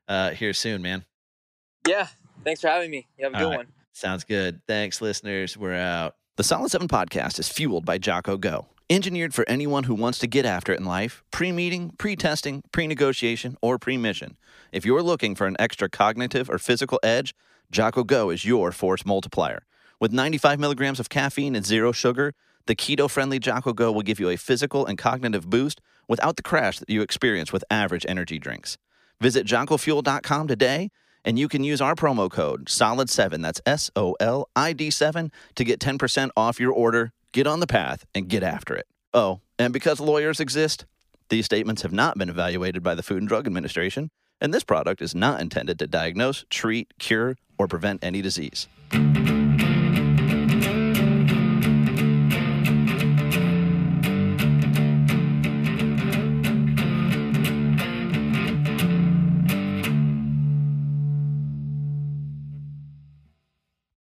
S1: uh, here soon, man.
S2: Yeah, thanks for having me. You have a
S1: All
S2: good
S1: right.
S2: one.
S1: Sounds good. Thanks, listeners. We're out. The Solid 7 podcast is fueled by Jocko Go, engineered for anyone who wants to get after it in life, pre meeting, pre testing, pre negotiation, or pre mission. If you're looking for an extra cognitive or physical edge, Jocko Go is your force multiplier. With 95 milligrams of caffeine and zero sugar, the keto friendly Jocko Go will give you a physical and cognitive boost without the crash that you experience with average energy drinks. Visit jockofuel.com today and you can use our promo code SOLID7, that's S O L I D 7, to get 10% off your order. Get on the path and get mm-hmm. after it. Oh, and because lawyers exist, these statements have not been evaluated by the Food and Drug Administration, and this product is not intended to diagnose, treat, cure, or prevent any disease.